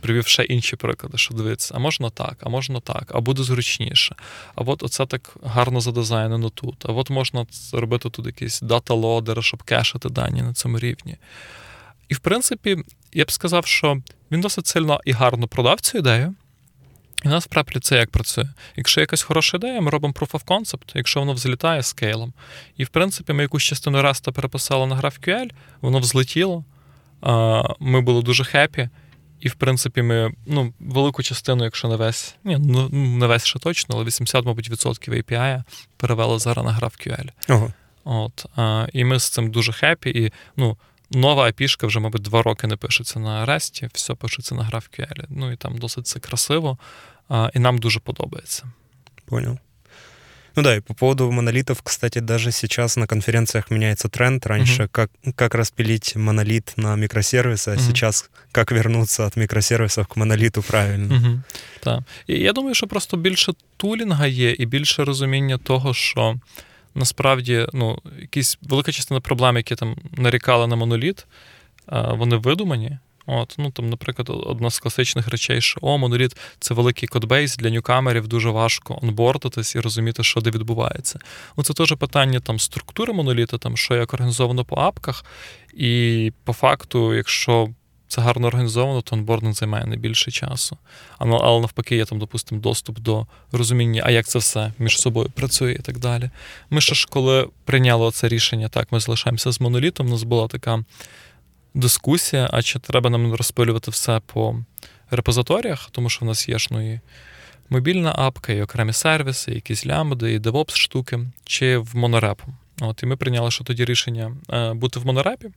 привів ще інші приклади, що дивиться, а можна так, а можна так, а буде зручніше. А от оце так гарно задизайнено тут. А от можна зробити тут якісь дата-лодери, щоб кешити дані на цьому рівні. І в принципі, я б сказав, що він досить сильно і гарно продав цю ідею. І у нас в преплі це як працює. Якщо якась хороша ідея, ми робимо proof of concept, якщо воно взлітає скейлом. І в принципі, ми якусь частину реста переписали на GraphQL, воно взлетіло. Ми були дуже хепі. І, в принципі, ми ну, велику частину, якщо не весь, ні, ну не весь ще точно, але 80, мабуть, відсотків API перевели зараз на GraphQL. Ого. От, а, І ми з цим дуже хепі. І ну, нова API вже, мабуть, два роки не пишеться на REST, все пишеться на GraphQL. Ну і там досить це красиво, і нам дуже подобається. Понял. Ну да, и по поводу монолитов, кстати, даже сейчас на конференциях меняется тренд. Раньше uh-huh. как, как распилить монолит на микросервисы, а uh-huh. сейчас как вернуться от мікросервісів к моноліту правильно. Угу. Так. І я думаю, що просто більше тулінга є, і більше розуміння того, що насправді ну, якісь велика частина проблем, які там нарікали на моноліт, вони видумані. От, ну там, наприклад, одна з класичних речей, що о, моноліт це великий кодбейс для ньюкамерів, дуже важко онбордитись і розуміти, що де відбувається. Ну, Це теж питання там структури моноліта, там що як організовано по апках. І по факту, якщо це гарно організовано, то онбординг займає не більше часу. Але навпаки, є там, допустимо, доступ до розуміння, а як це все між собою працює і так далі. Ми ще ж, коли прийняли це рішення, так, ми залишаємося з монолітом, у нас була така дискусія, а чи треба нам розпилювати все по репозиторіях, тому що в нас є ж ну, і мобільна апка, і окремі сервіси, і якісь лямбди, і DevOps штуки, чи в монорепу. От, І ми прийняли, що тоді рішення е, бути в монорепі.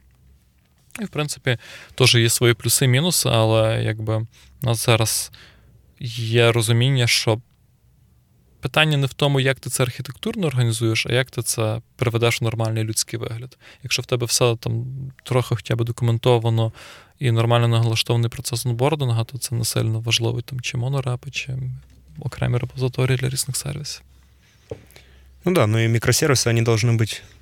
І, в принципі, теж є свої плюси і мінуси, але якби у нас зараз є розуміння, що питання не в тому, як ти це архітектурно організуєш, а як ти це приведеш в нормальний людський вигляд. Якщо в тебе все там трохи хоча б документовано і нормально наглаштований процес онбординга, то це не сильно важливо там чи монорепи, чи окремі репозиторії для різних сервісів. Ну да, ну и микросервисы, они должны быть как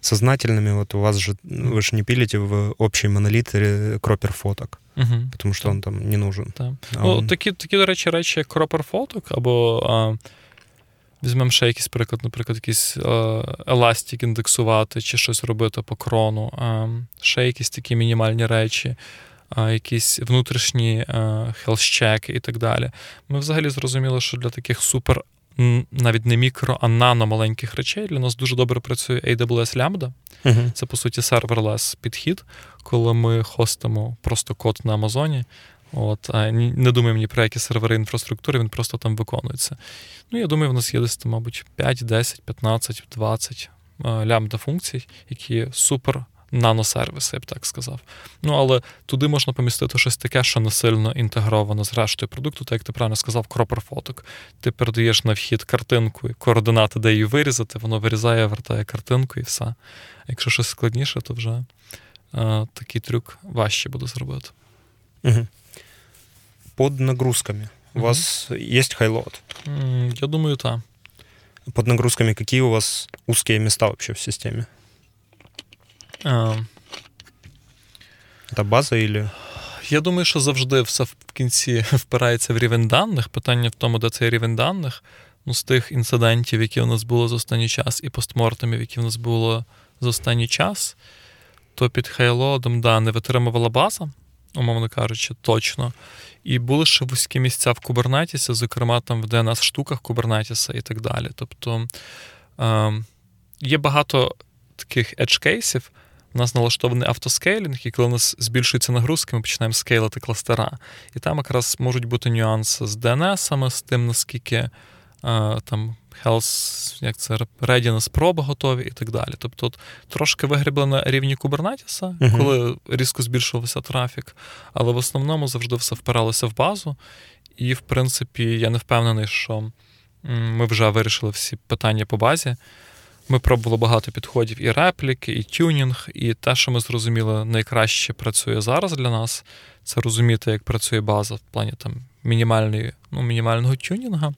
сознательными. Вот у вас же, вы же не пилите в общий монолит cropper фоток, угу. тому що він там не нужен. Так. А ну, он... Такі, такі, до речі, речі, як cropper фоток, або а, візьмемо ще якийсь приклад, наприклад, якийсь еластик індексувати чи щось робити по крону, а, ще якісь такі мінімальні речі. Якісь внутрішні хелс-чеки і так далі. Ми взагалі зрозуміли, що для таких супер навіть не мікро, а нано маленьких речей. Для нас дуже добре працює AWS Lambda. Uh-huh. Це, по суті, серверлес підхід, коли ми хостимо просто код на Амазоні. От, Не думаємо ні про які сервери інфраструктури, він просто там виконується. Ну, я думаю, в нас є десь, мабуть, 5, 10, 15, 20 лямбда функцій, які супер наносервіси, я б так сказав. Ну, але туди можна помістити щось таке, що не сильно інтегровано з рештою продукту, так як ти правильно сказав, кропер фоток. Ти передаєш на вхід картинку і координати, де її вирізати, воно вирізає, вертає картинку і все. А якщо щось складніше, то вже а, такий трюк важче буде зробити. Угу. под нагрузками. У вас есть хайлот? Я думаю, так. Под нагрузками какие у вас узкие места вообще в системе? А, Это база или... Я думаю, що завжди все в кінці впирається в рівень даних. Питання в тому, де цей рівень даних. Ну, з тих інцидентів, які у нас були за останній час, і постмортемів, які у нас було за останній час, то під хайлодом да, не витримувала база, умовно кажучи, точно. І були ще вузькі місця в Кубернетісі, зокрема там в DNS-штуках Кубернетіса і так далі. Тобто е, є багато таких edge-кейсів, у нас налаштований автоскейлінг, і коли у нас збільшується нагрузки, ми починаємо скейлити кластера. І там якраз можуть бути нюанси з DNS, з тим, наскільки а, там health, як це readiness проби готові і так далі. Тобто от, трошки вигрібли на рівні Kubernetes, uh-huh. коли різко збільшувався трафік, але в основному завжди все впиралося в базу. І, в принципі, я не впевнений, що ми вже вирішили всі питання по базі. Ми пробували багато підходів і репліки, і тюнінг, і те, що ми зрозуміли, найкраще працює зараз для нас, це розуміти, як працює база в плані там мінімальної, ну, мінімального тюнінга.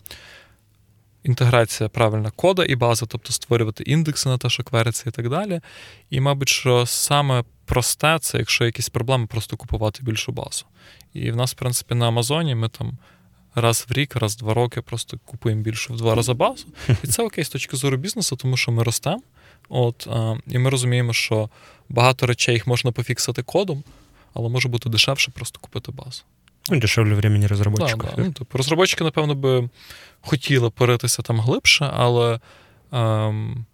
Інтеграція правильна кода і база, тобто створювати індекси на те, що квериться і так далі. І, мабуть, що саме просте, це якщо якісь проблеми, просто купувати більшу базу. І в нас, в принципі, на Амазоні ми там раз в рік, раз в два роки просто купуємо більше в два рази базу. І це окей з точки зору бізнесу, тому що ми ростемо. От, а, І ми розуміємо, що багато речей їх можна пофіксити кодом, але може бути дешевше просто купити базу. Ну, дешевле времени розробників. Да, да. Ну, тобто, розробники, напевно, би хотіли поритися там глибше, але ем,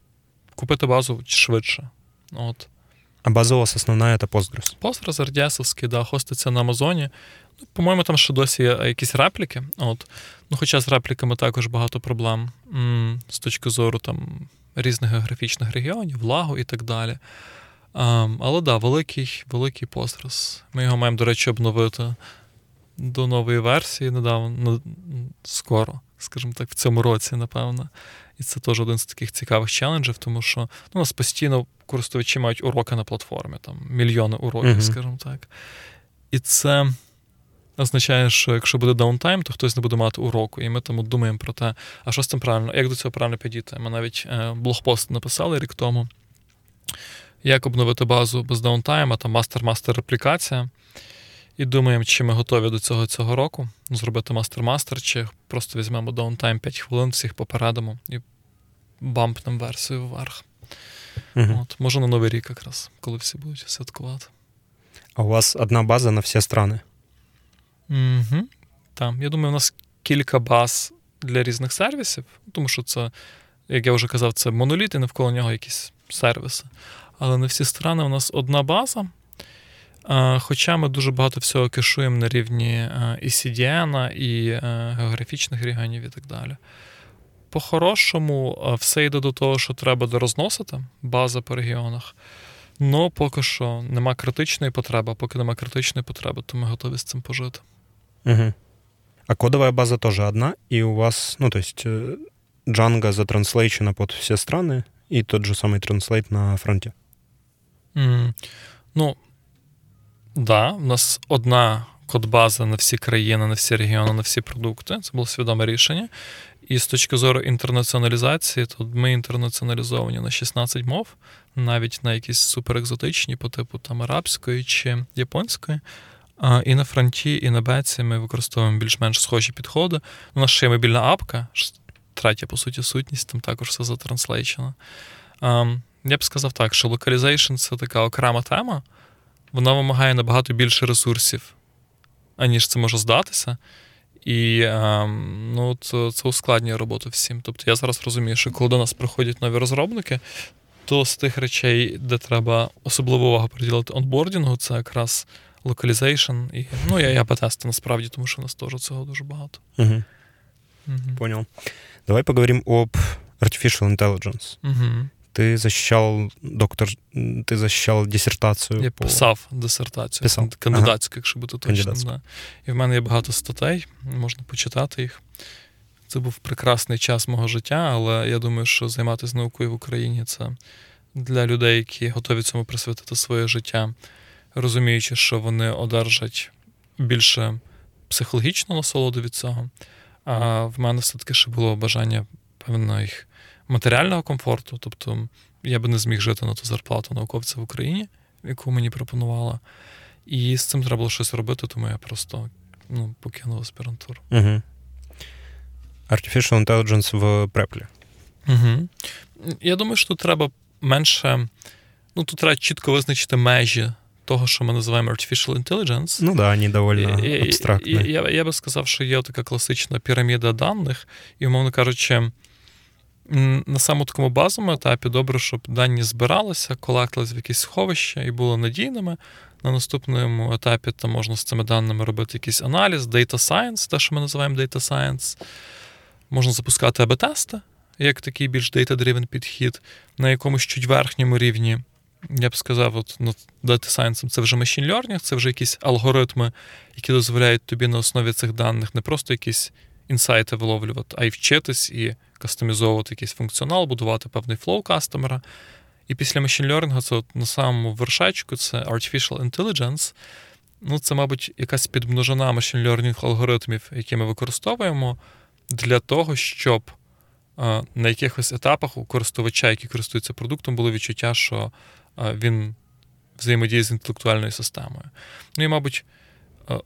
купити базу швидше. От. А вас основна це Postgres? Postgres, RDS, да, хоститься на Амазоні. Ну, По-моєму, там ще досі є якісь репліки. От. Ну, Хоча з репліками також багато проблем м- з точки зору там, різних географічних регіонів, влагу і так далі. Um, але так, да, великий великий Postgres. Ми його маємо, до речі, обновити до нової версії недавно, скоро, скажімо так, в цьому році, напевно. І це теж один з таких цікавих челенджів, тому що ну, у нас постійно користувачі мають уроки на платформі, там мільйони уроків, uh-huh. скажімо так. І це означає, що якщо буде downtime, то хтось не буде мати уроку. І ми тому думаємо про те, а що з цим правильно, як до цього правильно підійти. Ми навіть е, блогпост написали рік тому. Як обновити базу без даунтайма, там master-master реплікація. І думаємо, чи ми готові до цього цього року зробити master-master, чи просто візьмемо downtime 5 хвилин, всіх попередимо і бампнемо версію вверх. Угу. От, Може на Новий рік якраз, коли всі будуть святкувати. А у вас одна база на всі страни? Угу. Так. Я думаю, у нас кілька баз для різних сервісів, тому що це, як я вже казав, це моноліт, і навколо нього якісь сервіси. Але на всі страни у нас одна база. Хоча ми дуже багато всього кешуємо на рівні і CDN, і географічних регіонів і так далі. По-хорошому, все йде до того, що треба дорозносити база по регіонах. Ну, поки що нема критичної потреби, а поки нема критичної потреби, то ми готові з цим пожити. Угу. А кодовая база тоже одна, и у вас, ну, то есть э, Django затранслейчена под все страны, и тот же самый транслейт на фронте? Mm, ну, да, у нас одна кодбаза на всі країни, на всі регіони, на всі продукти. Це було свідоме рішення. І з точки зору інтернаціоналізації, то ми інтернаціоналізовані на 16 мов, навіть на якісь суперекзотичні, по типу там арабської чи японської. І на фронті, і на беці ми використовуємо більш-менш схожі підходи. У нас ще є мобільна апка, третя, по суті, сутність, там також все затранслейчено. Я б сказав так, що localization — це така окрема тема, вона вимагає набагато більше ресурсів, аніж це може здатися. І ну, це, це ускладнює роботу всім. Тобто я зараз розумію, що коли до нас приходять нові розробники, то з тих речей, де треба особливу увагу приділити онбордінгу, це якраз localization. І, ну, я, я потесту насправді, тому що в нас теж цього дуже багато. Угу. Угу. Понял. Давай поговорим об artificial intelligence. Угу. Ти защищав доктор, ти защищав дисертацію. Я по... писав дисертацію, писав. кандидатську, ага. якщо бути точним. Да. І в мене є багато статей, можна почитати їх. Це був прекрасний час мого життя, але я думаю, що займатися наукою в Україні це для людей, які готові цьому присвятити своє життя розуміючи, що вони одержать більше психологічну насолоду від цього. А в мене все-таки ще було бажання певного їх матеріального комфорту. Тобто я би не зміг жити на ту зарплату науковця в Україні, яку мені пропонувала. І з цим треба було щось робити, тому я просто ну, покинув аспірантуру. Угу. Artificial Intelligence в преплі. Угу. Я думаю, що тут треба менше. Ну, тут треба чітко визначити межі того, що ми називаємо Artificial Intelligence. Ну да, вони доволі абстрактні. Я, я, я би сказав, що є така класична піраміда даних, і, умовно кажучи, на самому такому базовому етапі добре, щоб дані збиралися, колектились в якісь сховища і були надійними. На наступному етапі там можна з цими даними робити якийсь аналіз, Data Science, те, що ми називаємо Data Science. Можна запускати АБ-тести, як такий більш data-driven підхід, на якомусь чуть верхньому рівні. Я б сказав, от над Data Science це вже machine learning, це вже якісь алгоритми, які дозволяють тобі на основі цих даних не просто якісь інсайти виловлювати, а й вчитись і кастомізовувати якийсь функціонал, будувати певний flow кастомера. І після machine learning це от на самому вершечку це Artificial Intelligence. Ну, Це, мабуть, якась підмножина machine learning алгоритмів, які ми використовуємо для того, щоб а, на якихось етапах у користувача, який користується продуктом, було відчуття, що а, він взаємодіє з інтелектуальною системою. Ну і, мабуть,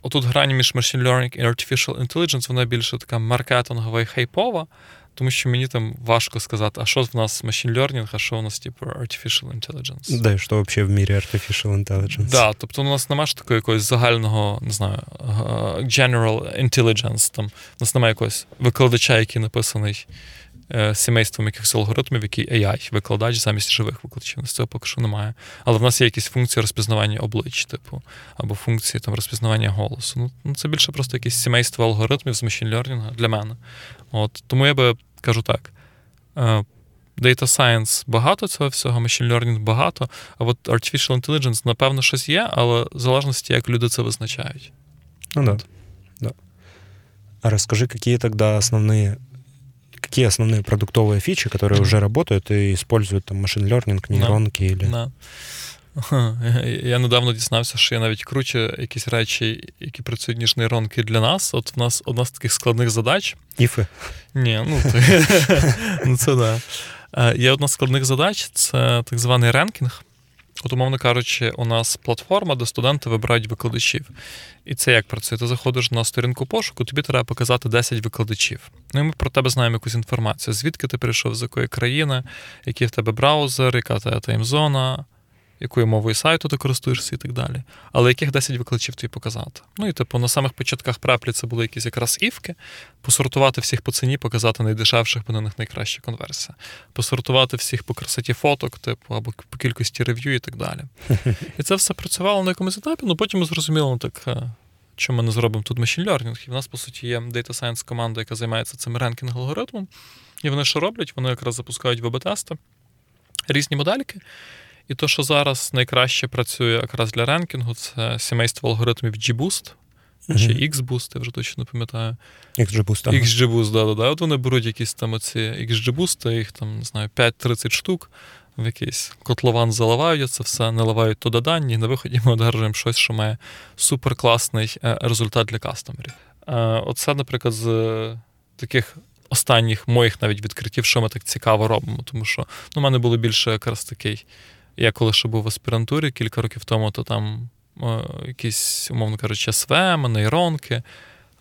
отут грань між machine learning і artificial intelligence, вона більше така маркетингова і хайпова. Тому що мені там важко сказати, а що в нас machine learning, а що у нас, типу, artificial intelligence. Да, і що взагалі в мірі artificial intelligence. Да, тобто у нас немає ж такого якогось загального, не знаю, general intelligence. Там, У нас немає якогось викладача, який написаний Е, сімейством якихось алгоритмів, який AI, викладач замість живих викладачів. У нас цього поки що немає. Але в нас є якісь функції розпізнавання облич, типу, або функції там розпізнавання голосу. Ну, ну це більше просто якесь сімейство алгоритмів з machine learning для мене. От Тому я би кажу так. Е, Data Science багато цього всього, Machine Learning багато, а от Artificial Intelligence, напевно, щось є, але в залежності, як люди це визначають. Ну да. да. А розкажи, які тоді основні какие основные продуктовые фичи, которые mm-hmm. уже работают и используют там машин learning, нейронки no. или. No. Я недавно дізнався, що є навіть круче якісь речі, які працюють ніж нейронки для нас. От в нас одна з таких складних задач. Іфи. Ні, ну ну це да. Е, є одна з складних задач це так званий ренкінг. От, умовно кажучи, у нас платформа, де студенти вибирають викладачів. І це як працює? Ти заходиш на сторінку пошуку, тобі треба показати 10 викладачів. Ну і ми про тебе знаємо якусь інформацію, звідки ти прийшов, з якої країни, який в тебе браузер, яка твоя таймзона, якою мовою сайту ти користуєшся і так далі. Але яких 10 викладачів тобі показати? Ну і типу на самих початках преплі це були якісь якраз івки, посортувати всіх по ціні, показати найдешевших, бо на них найкраща конверсія. Посортувати всіх по красоті фоток, типу, або по кількості рев'ю і так далі. І це все працювало на якомусь етапі, ну потім ми зрозуміли, ну так. Е, що ми не зробимо тут machine learning. І в нас, по суті, є Data Science команда, яка займається цим ренкінг алгоритмом. І вони що роблять? Вони якраз запускають ВБ-тести, різні модельки. І то, що зараз найкраще працює якраз для ренкінгу, це сімейство алгоритмів G-Boost. Чи X-Boost, я вже точно не пам'ятаю. XGBoost, ага. XGBoost, да, да, да. От вони беруть якісь там оці XGBoost, їх там, не знаю, 5-30 штук, в якийсь котлован заливають це все, наливають туди дані, і на виході ми одержуємо щось, що має суперкласний е, результат для кастомерів. Е, оце, наприклад, з таких останніх моїх навіть відкриттів, що ми так цікаво робимо, тому що ну, у мене було більше якраз такий. Я коли ще був в аспірантурі кілька років тому, то там е, якісь, умовно кажучи, СВМ, нейронки. Е,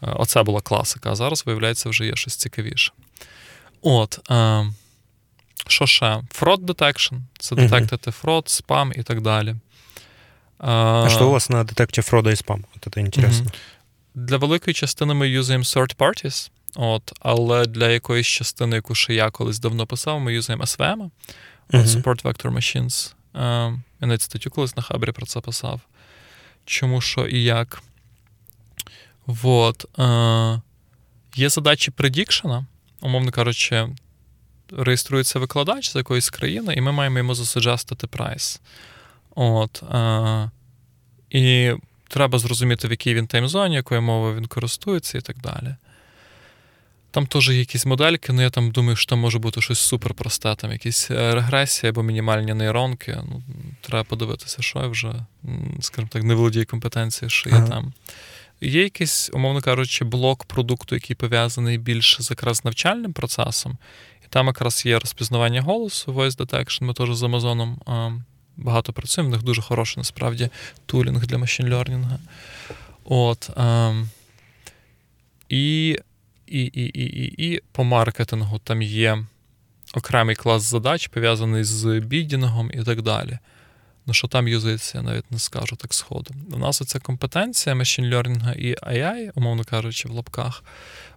оце була класика, а зараз, виявляється, вже є щось цікавіше. От. Е, що ще? Fraud detection. Це детектити фрод, спам і так далі. А що у вас на детекті фрода і спам? От це інтересно. Для великої частини ми юзаємо third parties, от, але для якоїсь частини, яку ще я колись давно писав, ми юзаємо SVM, от, Support Vector Machines. Е, я навіть статтю колись на Хабрі про це писав. Чому що і як. Вот. Е, Є задачі предікшена, умовно кажучи, реєструється викладач з якоїсь країни, і ми маємо йому засуджастити прайс. От. Е, І треба зрозуміти, в якій він таймзоні, якою мовою він користується, і так далі. Там теж є якісь модельки, але ну, я там думаю, що там може бути щось супер просте, там якісь е, регресії або мінімальні нейронки. Ну, Треба подивитися, що я вже, скажімо так, не володію компетенцією, що є ага. там. Є якийсь, умовно кажучи, блок продукту, який пов'язаний більше з якраз навчальним процесом. І там якраз є розпізнавання голосу, voice detection. Ми теж з Амазоном багато працюємо. В них дуже хороший насправді тулінг для машин-лернінга. От. І і, і, і, і, і по маркетингу там є окремий клас задач, пов'язаний з бідінгом і так далі. Ну, що там юзається, я навіть не скажу так сходу. У нас оця компетенція machine learning і AI, умовно кажучи, в лапках,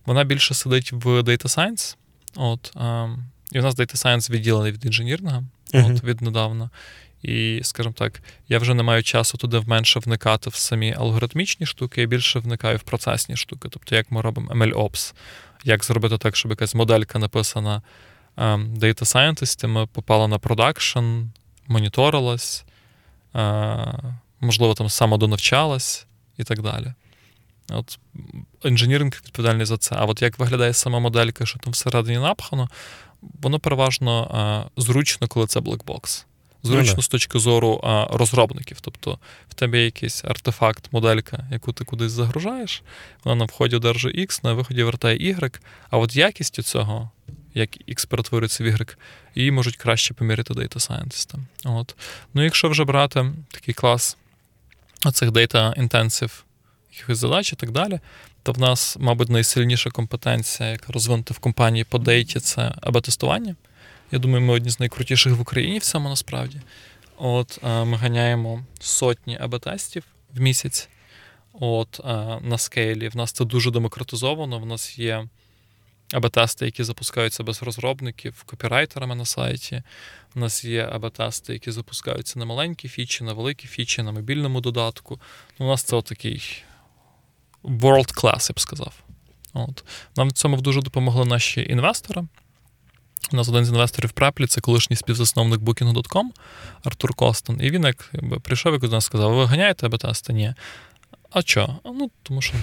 вона більше сидить в Data Science. От, а, І у нас Data Science відділений від інженірного uh-huh. от, віднедавна. І, скажімо так, я вже не маю часу туди менше вникати в самі алгоритмічні штуки, я більше вникаю в процесні штуки. Тобто, як ми робимо MLOps, як зробити так, щоб якась моделька написана um, Data Scientist, попала на продакшн, моніторилась, uh, можливо, там самодонавчалась і так далі. От Інженіринг відповідальний за це. А от як виглядає сама моделька, що там всередині напхано, воно переважно uh, зручно, коли це блекбокс зручно ну, з точки зору а, розробників. Тобто в тебе є якийсь артефакт, моделька, яку ти кудись загружаєш, вона на вході одержує X, на виході вертає Y, а от якістю цього. Як X перетворюється в Y, її можуть краще поміряти Data Scientist. От. Ну, якщо вже брати такий клас оцих Data Intensive якихось задач і так далі, то в нас, мабуть, найсильніша компетенція, яка розвинута в компанії по дейті, це АБ-тестування. Я думаю, ми одні з найкрутіших в Україні в цьому насправді. От ми ганяємо сотні АБ-тестів в місяць. От на скейлі. В нас це дуже демократизовано. В нас є АБ-тести, які запускаються без розробників, копірайтерами на сайті. У нас є АБ-тести, які запускаються на маленькі фічі, на великі фічі, на мобільному додатку. У нас це такий world class, я б сказав. От. Нам в цьому дуже допомогли наші інвестори. У нас один з інвесторів Преплі, це колишній співзасновник Booking.com Артур Костон. І він як якби, прийшов і до нас сказав: ви ганяєте A/B тести? Ні. А що? Ну, тому що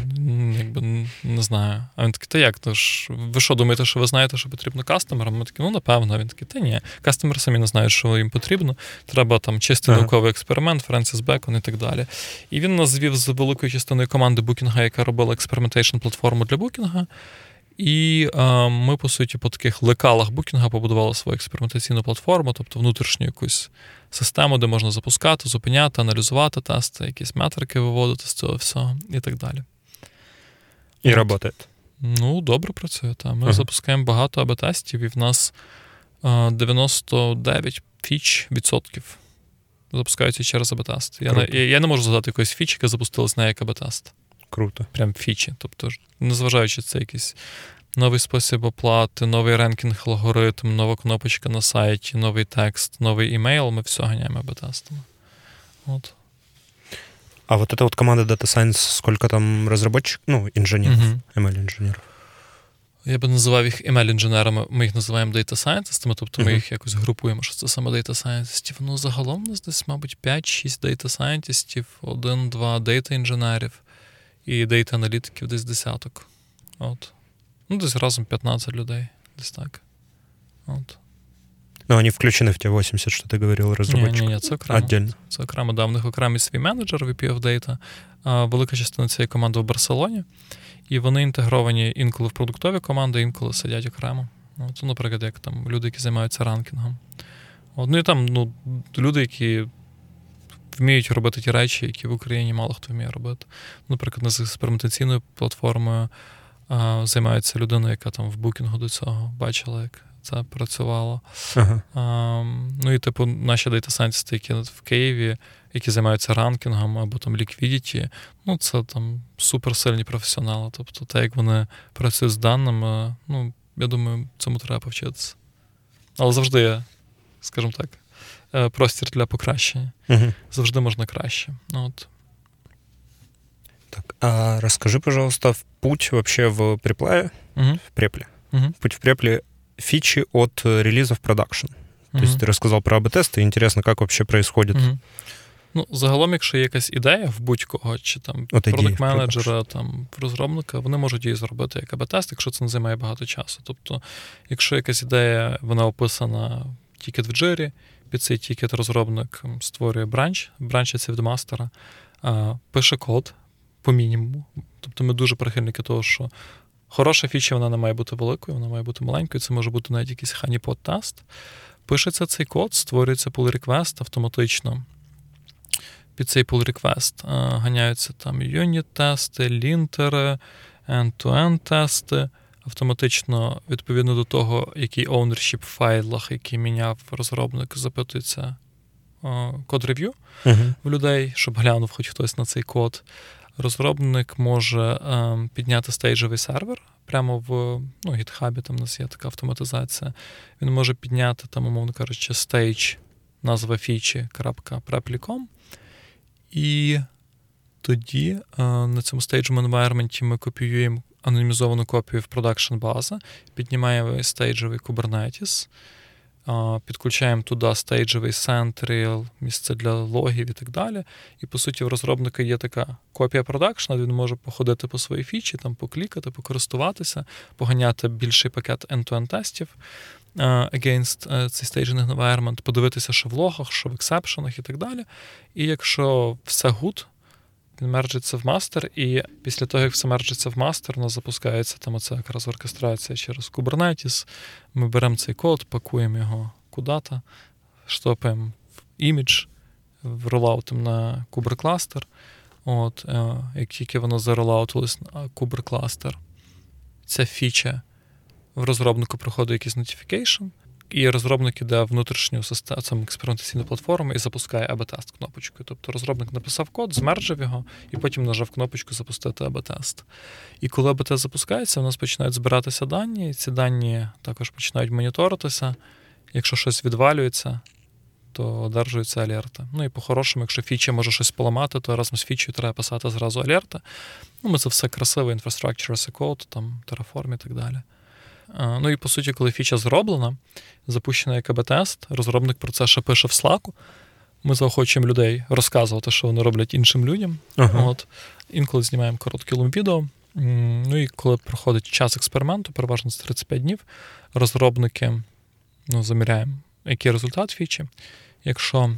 якби не знаю. А він такий, та як? То ж, ви що думаєте, що ви знаєте, що потрібно кастомерам? Ми такі, ну напевно. Він такий, та ні. Кастомери самі не знають, що їм потрібно. Треба там чистий ага. науковий експеримент, Френсіс Бекон і так далі. І він нас звів з великою частиною команди Букінга, яка робила experimentation платформу для Букінга. І е, ми, по суті, по таких лекалах букінга побудували свою експериментаційну платформу, тобто внутрішню якусь систему, де можна запускати, зупиняти, аналізувати тести, якісь метрики виводити з цього всього і так далі. І працює? Ну, добре працює. Та. Ми uh-huh. запускаємо багато АБ-тестів, і в нас е, 99 фіч відсотків запускаються через АБ-тест. Я не, я, я не можу згадати якоїсь фічі, яка запустилась не як АБ-тест. Круто. Прям фічі. Тобто, незважаючи це якийсь новий спосіб оплати, новий ренкінг алгоритм, нова кнопочка на сайті, новий текст, новий імейл, ми все ганяємо АБ-тестами. От. А вот эта вот команда Data Science, сколько там разработчиков, ну, инженеров, угу. ML-інженерів? Я би називав їх ML-інженерами, ми їх називаємо Data Scientistами, тобто ми їх якось групуємо, що це саме Data Scientistів. Ну, загалом у нас десь, мабуть, 5-6 Data Scientistів, 1-2 Data інженерів і дейта аналітиків десь десяток. От. Ну, десь разом 15 людей. Десь так. От. Ну, вони включені в ті 80, що ти говорив, розробників? Ні, ні, ні, це окремо. Отдельно. Це окремо, да, в них окремий свій менеджер VP of Data. А велика частина цієї команди в Барселоні. І вони інтегровані інколи в продуктові команди, інколи сидять окремо. От, Наприклад, як там люди, які займаються ранкінгом. От, ну і там ну, люди, які вміють робити ті речі, які в Україні мало хто вміє робити. Наприклад, з експериментаційною платформою а, займається людина, яка там в букінгу до цього бачила, як це працювало. Ага. А, ну і типу, наші дейта-сайентисти, які в Києві, які займаються ранкінгом або там ліквідіті, ну це там суперсильні професіонали. Тобто, те, як вони працюють з даними, ну, я думаю, цьому треба повчитися. Але завжди є, скажімо так. Е, простір для покращення. Угу. Завжди можна краще. Ну, от. Так, а расскажи, пожалуйста, в путь вообще в препле, угу. в Preply, угу. путь в препле фичи от релиза в продакшн. То угу. есть ты рассказал про АБ-тесты, интересно, как вообще происходит. Угу. Ну, загалом, якщо є якась ідея в будь-кого, чи там продакт-менеджера, там розробника, вони можуть її зробити як АБ-тест, якщо це не займає багато часу. Тобто, якщо якась ідея, вона описана тільки в Jira, під цей тікет розробник створює бранч, бранчиться від мастера, пише код, по мінімуму. Тобто ми дуже прихильники того, що хороша фіча вона не має бути великою, вона має бути маленькою. Це може бути навіть якийсь honeypot тест. Пишеться цей код, створюється pull request автоматично. Під цей pull request ганяються там юніт-тести, лінтери, end-to-end тести. Автоматично, відповідно до того, який ownership в файлах, який міняв розробник, запитується код рев'ю uh-huh. в людей, щоб глянув хоч хтось на цей код. Розробник може е, підняти стейджовий сервер прямо в ну, GitHub, там у нас є така автоматизація. Він може підняти, там, умовно кажучи, стейдж, назва фічі.preply.com. І тоді е, на цьому стейджовому environment ми копіюємо анонімізовану копію продакшн база, піднімаємо стейджовий Kubernetes, підключаємо туди стейджовий Central, місце для логів і так далі. І, по суті, в розробника є така копія продакшна, він може походити по своїй фічі, там поклікати, покористуватися, поганяти більший пакет end-to-end тестів against е, цей staging environment, подивитися, що в логах, що в ексепшенах і так далі. І якщо все good, він мерджиться в мастер, і після того, як все мерджиться в мастер, у нас запускається там оця якраз оркестрація через Kubernetes. Ми беремо цей код, пакуємо його куди-то, штопаємо в імідж, ролаутимо на куберкластер. От, е, Як тільки воно заролаутилось на куберкластер, ця фіча в розробнику проходить якийсь notification, і розробник іде внутрішню систему експериментаційну платформу і запускає АБ-тест кнопочкою. Тобто розробник написав код, змерджив його, і потім нажав кнопочку Запустити АБ-тест. І коли АБ-тест запускається, у нас починають збиратися дані, і ці дані також починають моніторитися. Якщо щось відвалюється, то одержуються алерти. Ну і по-хорошому, якщо фіча може щось поламати, то разом з фічею треба писати зразу алерти. Ну, ми це все красиво, Infrastructure as a Code, там, Terraform і так далі. Ну і по суті, коли фіча зроблена, запущена як АБ-тест, розробник про це ще пише в Slack. Ми заохочуємо людей розказувати, що вони роблять іншим людям. Ага. От. Інколи знімаємо короткі лум відео. Ну і коли проходить час експерименту, переважно з 35 днів, розробники ну, заміряємо, який результат фічі. Якщо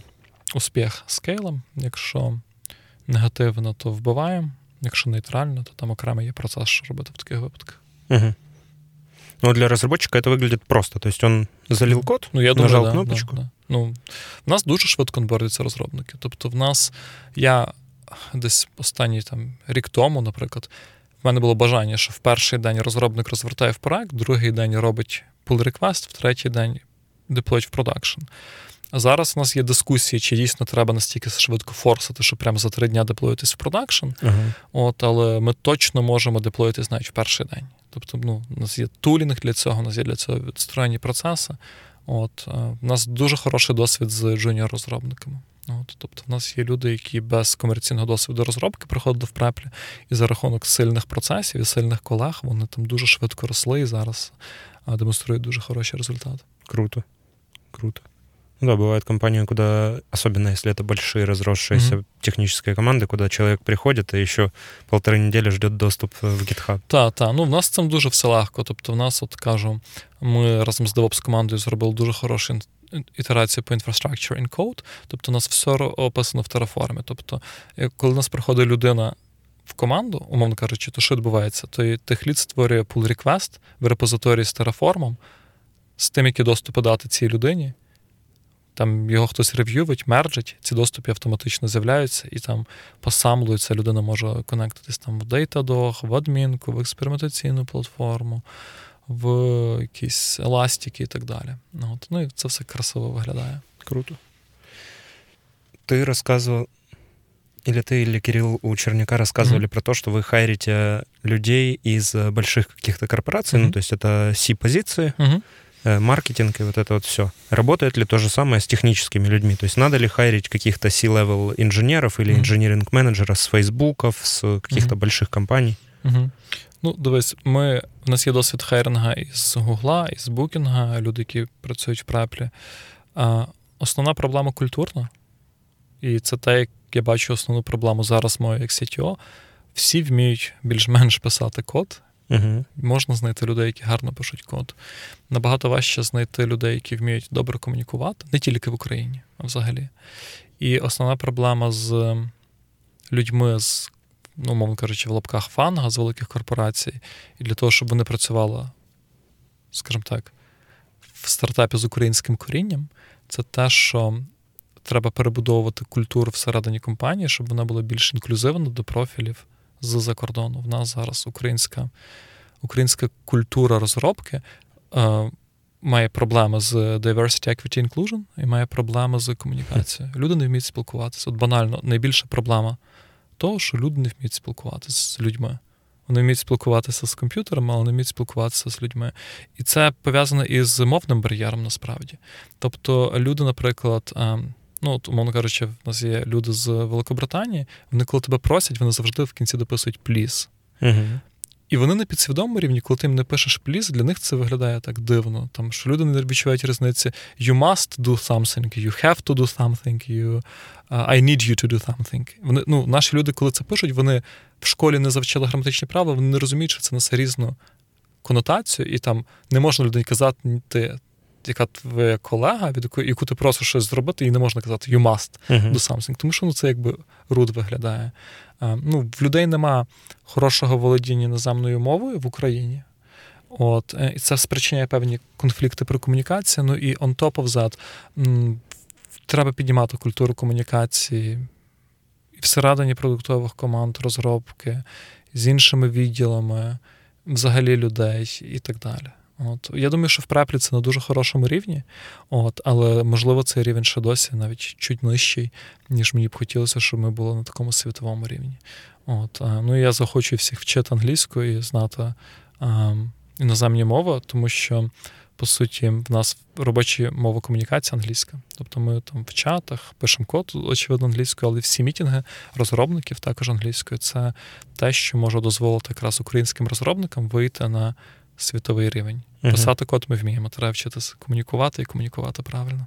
успіх скейлом, якщо негативно, то вбиваємо, якщо нейтрально, то там окремо є процес, що робити в таких випадках. Угу. Но для разработчика это выглядит просто. То есть он залил код, ну, я нажав думаю, кнопочку. Да, да. Ну, В нас дуже швидко онбордяться розробники. Тобто, в нас я десь останній там рік тому, наприклад, в мене було бажання, що в перший день розробник розвертає проект, в другий день робить pull request, в третій день деплоїть в продакшн. А зараз у нас є дискусії, чи дійсно треба настільки швидко форсити, щоб прямо за три дні деплоїтись в продакшн. Uh-huh. От, Але ми точно можемо деплоїтись навіть в перший день. Тобто, ну, у нас є тулінг для цього, у нас є для цього відстроєні процеси. От, У е, нас дуже хороший досвід з джуніор-розробниками. От, Тобто, в нас є люди, які без комерційного досвіду розробки приходили в преплі, і за рахунок сильних процесів і сильних колег вони там дуже швидко росли і зараз демонструють дуже хороші результати. Круто. Круто. Ну да, бывают компании, куда, особенно если это большие разросшиеся mm-hmm. технические команди, куди чоловік приходить і ще полтори неділі жде доступ в GitHub. Так, так. Ну в нас цим дуже все легко. Тобто, в нас, от кажу, ми разом з DevOps командою зробили дуже хорошу ітерацію по Infrastructure in Code. Тобто, у нас все описано в Terraform. Тобто, коли у нас приходить людина. В команду, умовно кажучи, то що відбувається? То техлід створює pull request в репозиторії з Terraform, з тим, які доступи дати цій людині, там його хтось рев'ювить, мерджить, ці доступи автоматично з'являються і там посамлуються, людина може конектитись там в Datadog, в адмінку, в експериментаційну платформу, в якісь еластики і так далі. Ну, от. Ну і це все красиво виглядає. Круто. Ти розказував, или ты, или Кирилл у Черняка рассказывали mm-hmm. про то, что вы хайрите людей из больших каких-то корпораций, mm-hmm. ну, то есть это C-позиции, mm-hmm. Э, маркетинг и вот это вот все. Работает ли то же самое с техническими людьми? То есть надо ли хайрить каких-то C-level инженеров или инженеринг-менеджеров с фейсбуков, с каких-то mm-hmm. больших компаний? Mm-hmm. Ну, дивись, ми, в нас є досвід хайринга із Гугла, із Букінга, люди, які працюють в преплі. А, Основна проблема культурна. І це те, як я бачу основну проблему зараз мою як CTO. Всі вміють більш-менш писати код, Угу. Можна знайти людей, які гарно пишуть код. Набагато важче знайти людей, які вміють добре комунікувати, не тільки в Україні, а взагалі. І основна проблема з людьми з ну, мовно кажучи, в лапках фанга з великих корпорацій, і для того, щоб вони працювали, скажімо так, в стартапі з українським корінням, це те, що треба перебудовувати культуру всередині компанії, щоб вона була більш інклюзивна до профілів з-за кордону. В нас зараз українська українська культура розробки е, має проблеми з diversity, equity, inclusion і має проблеми з комунікацією. Люди не вміють спілкуватися. От банально, найбільша проблема того, що люди не вміють спілкуватися з людьми. Вони вміють спілкуватися з комп'ютерами, але не вміють спілкуватися з людьми. І це пов'язано із мовним бар'єром насправді. Тобто, люди, наприклад, ем, ну, от, умовно кажучи, в нас є люди з Великобританії, вони, коли тебе просять, вони завжди в кінці дописують пліс. Угу. І вони на підсвідомому рівні, коли ти їм не пишеш пліс, для них це виглядає так дивно. Там, що люди не відчувають різниці. You must do something, you have to do something, you, uh, I need you to do something. Вони, ну, Наші люди, коли це пишуть, вони в школі не завчили граматичні правила, вони не розуміють, що це несе різну конотацію, і там не можна людині казати, ти, яка твоя колега, від якої яку ти просиш щось зробити, і не можна казати you must uh-huh. do something, тому що ну, це якби руд виглядає. А, ну, В людей нема хорошого володіння іноземною мовою в Україні. От, е, І це спричиняє певні конфлікти при комунікації. Ну і on top of that, м, треба піднімати культуру комунікації і всередині продуктових команд, розробки, з іншими відділами, взагалі людей і так далі. От. Я думаю, що в преплі це на дуже хорошому рівні, от, але можливо цей рівень ще досі навіть чуть нижчий, ніж мені б хотілося, щоб ми були на такому світовому рівні. От, Ну і я захочу всіх вчити англійську і знати а, іноземні мови, тому що, по суті, в нас робоча мова комунікація англійська. Тобто ми там в чатах пишемо код, очевидно, англійською, але всі мітинги розробників також англійською. Це те, що може дозволити якраз українським розробникам вийти на світовий рівень. Uh-huh. Писати код ми вміємо, треба вчитися комунікувати і комунікувати правильно.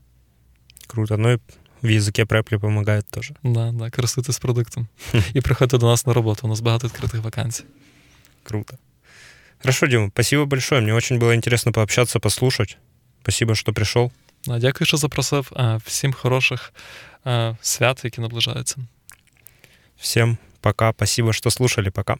Круто. Ну і в языке преплі допомагають теж. Да, да, користуйтесь продуктом. і приходьте до нас на роботу. У нас багато відкритих вакансій. Круто. Хорошо, Дима, спасибо большое. Мне очень было интересно пообщаться, послушать. Спасибо, що прийшов. Да, дякую, що запросив. Всім хороших свят, які наближаються. Всім пока. Спасибо, що слушали. Пока.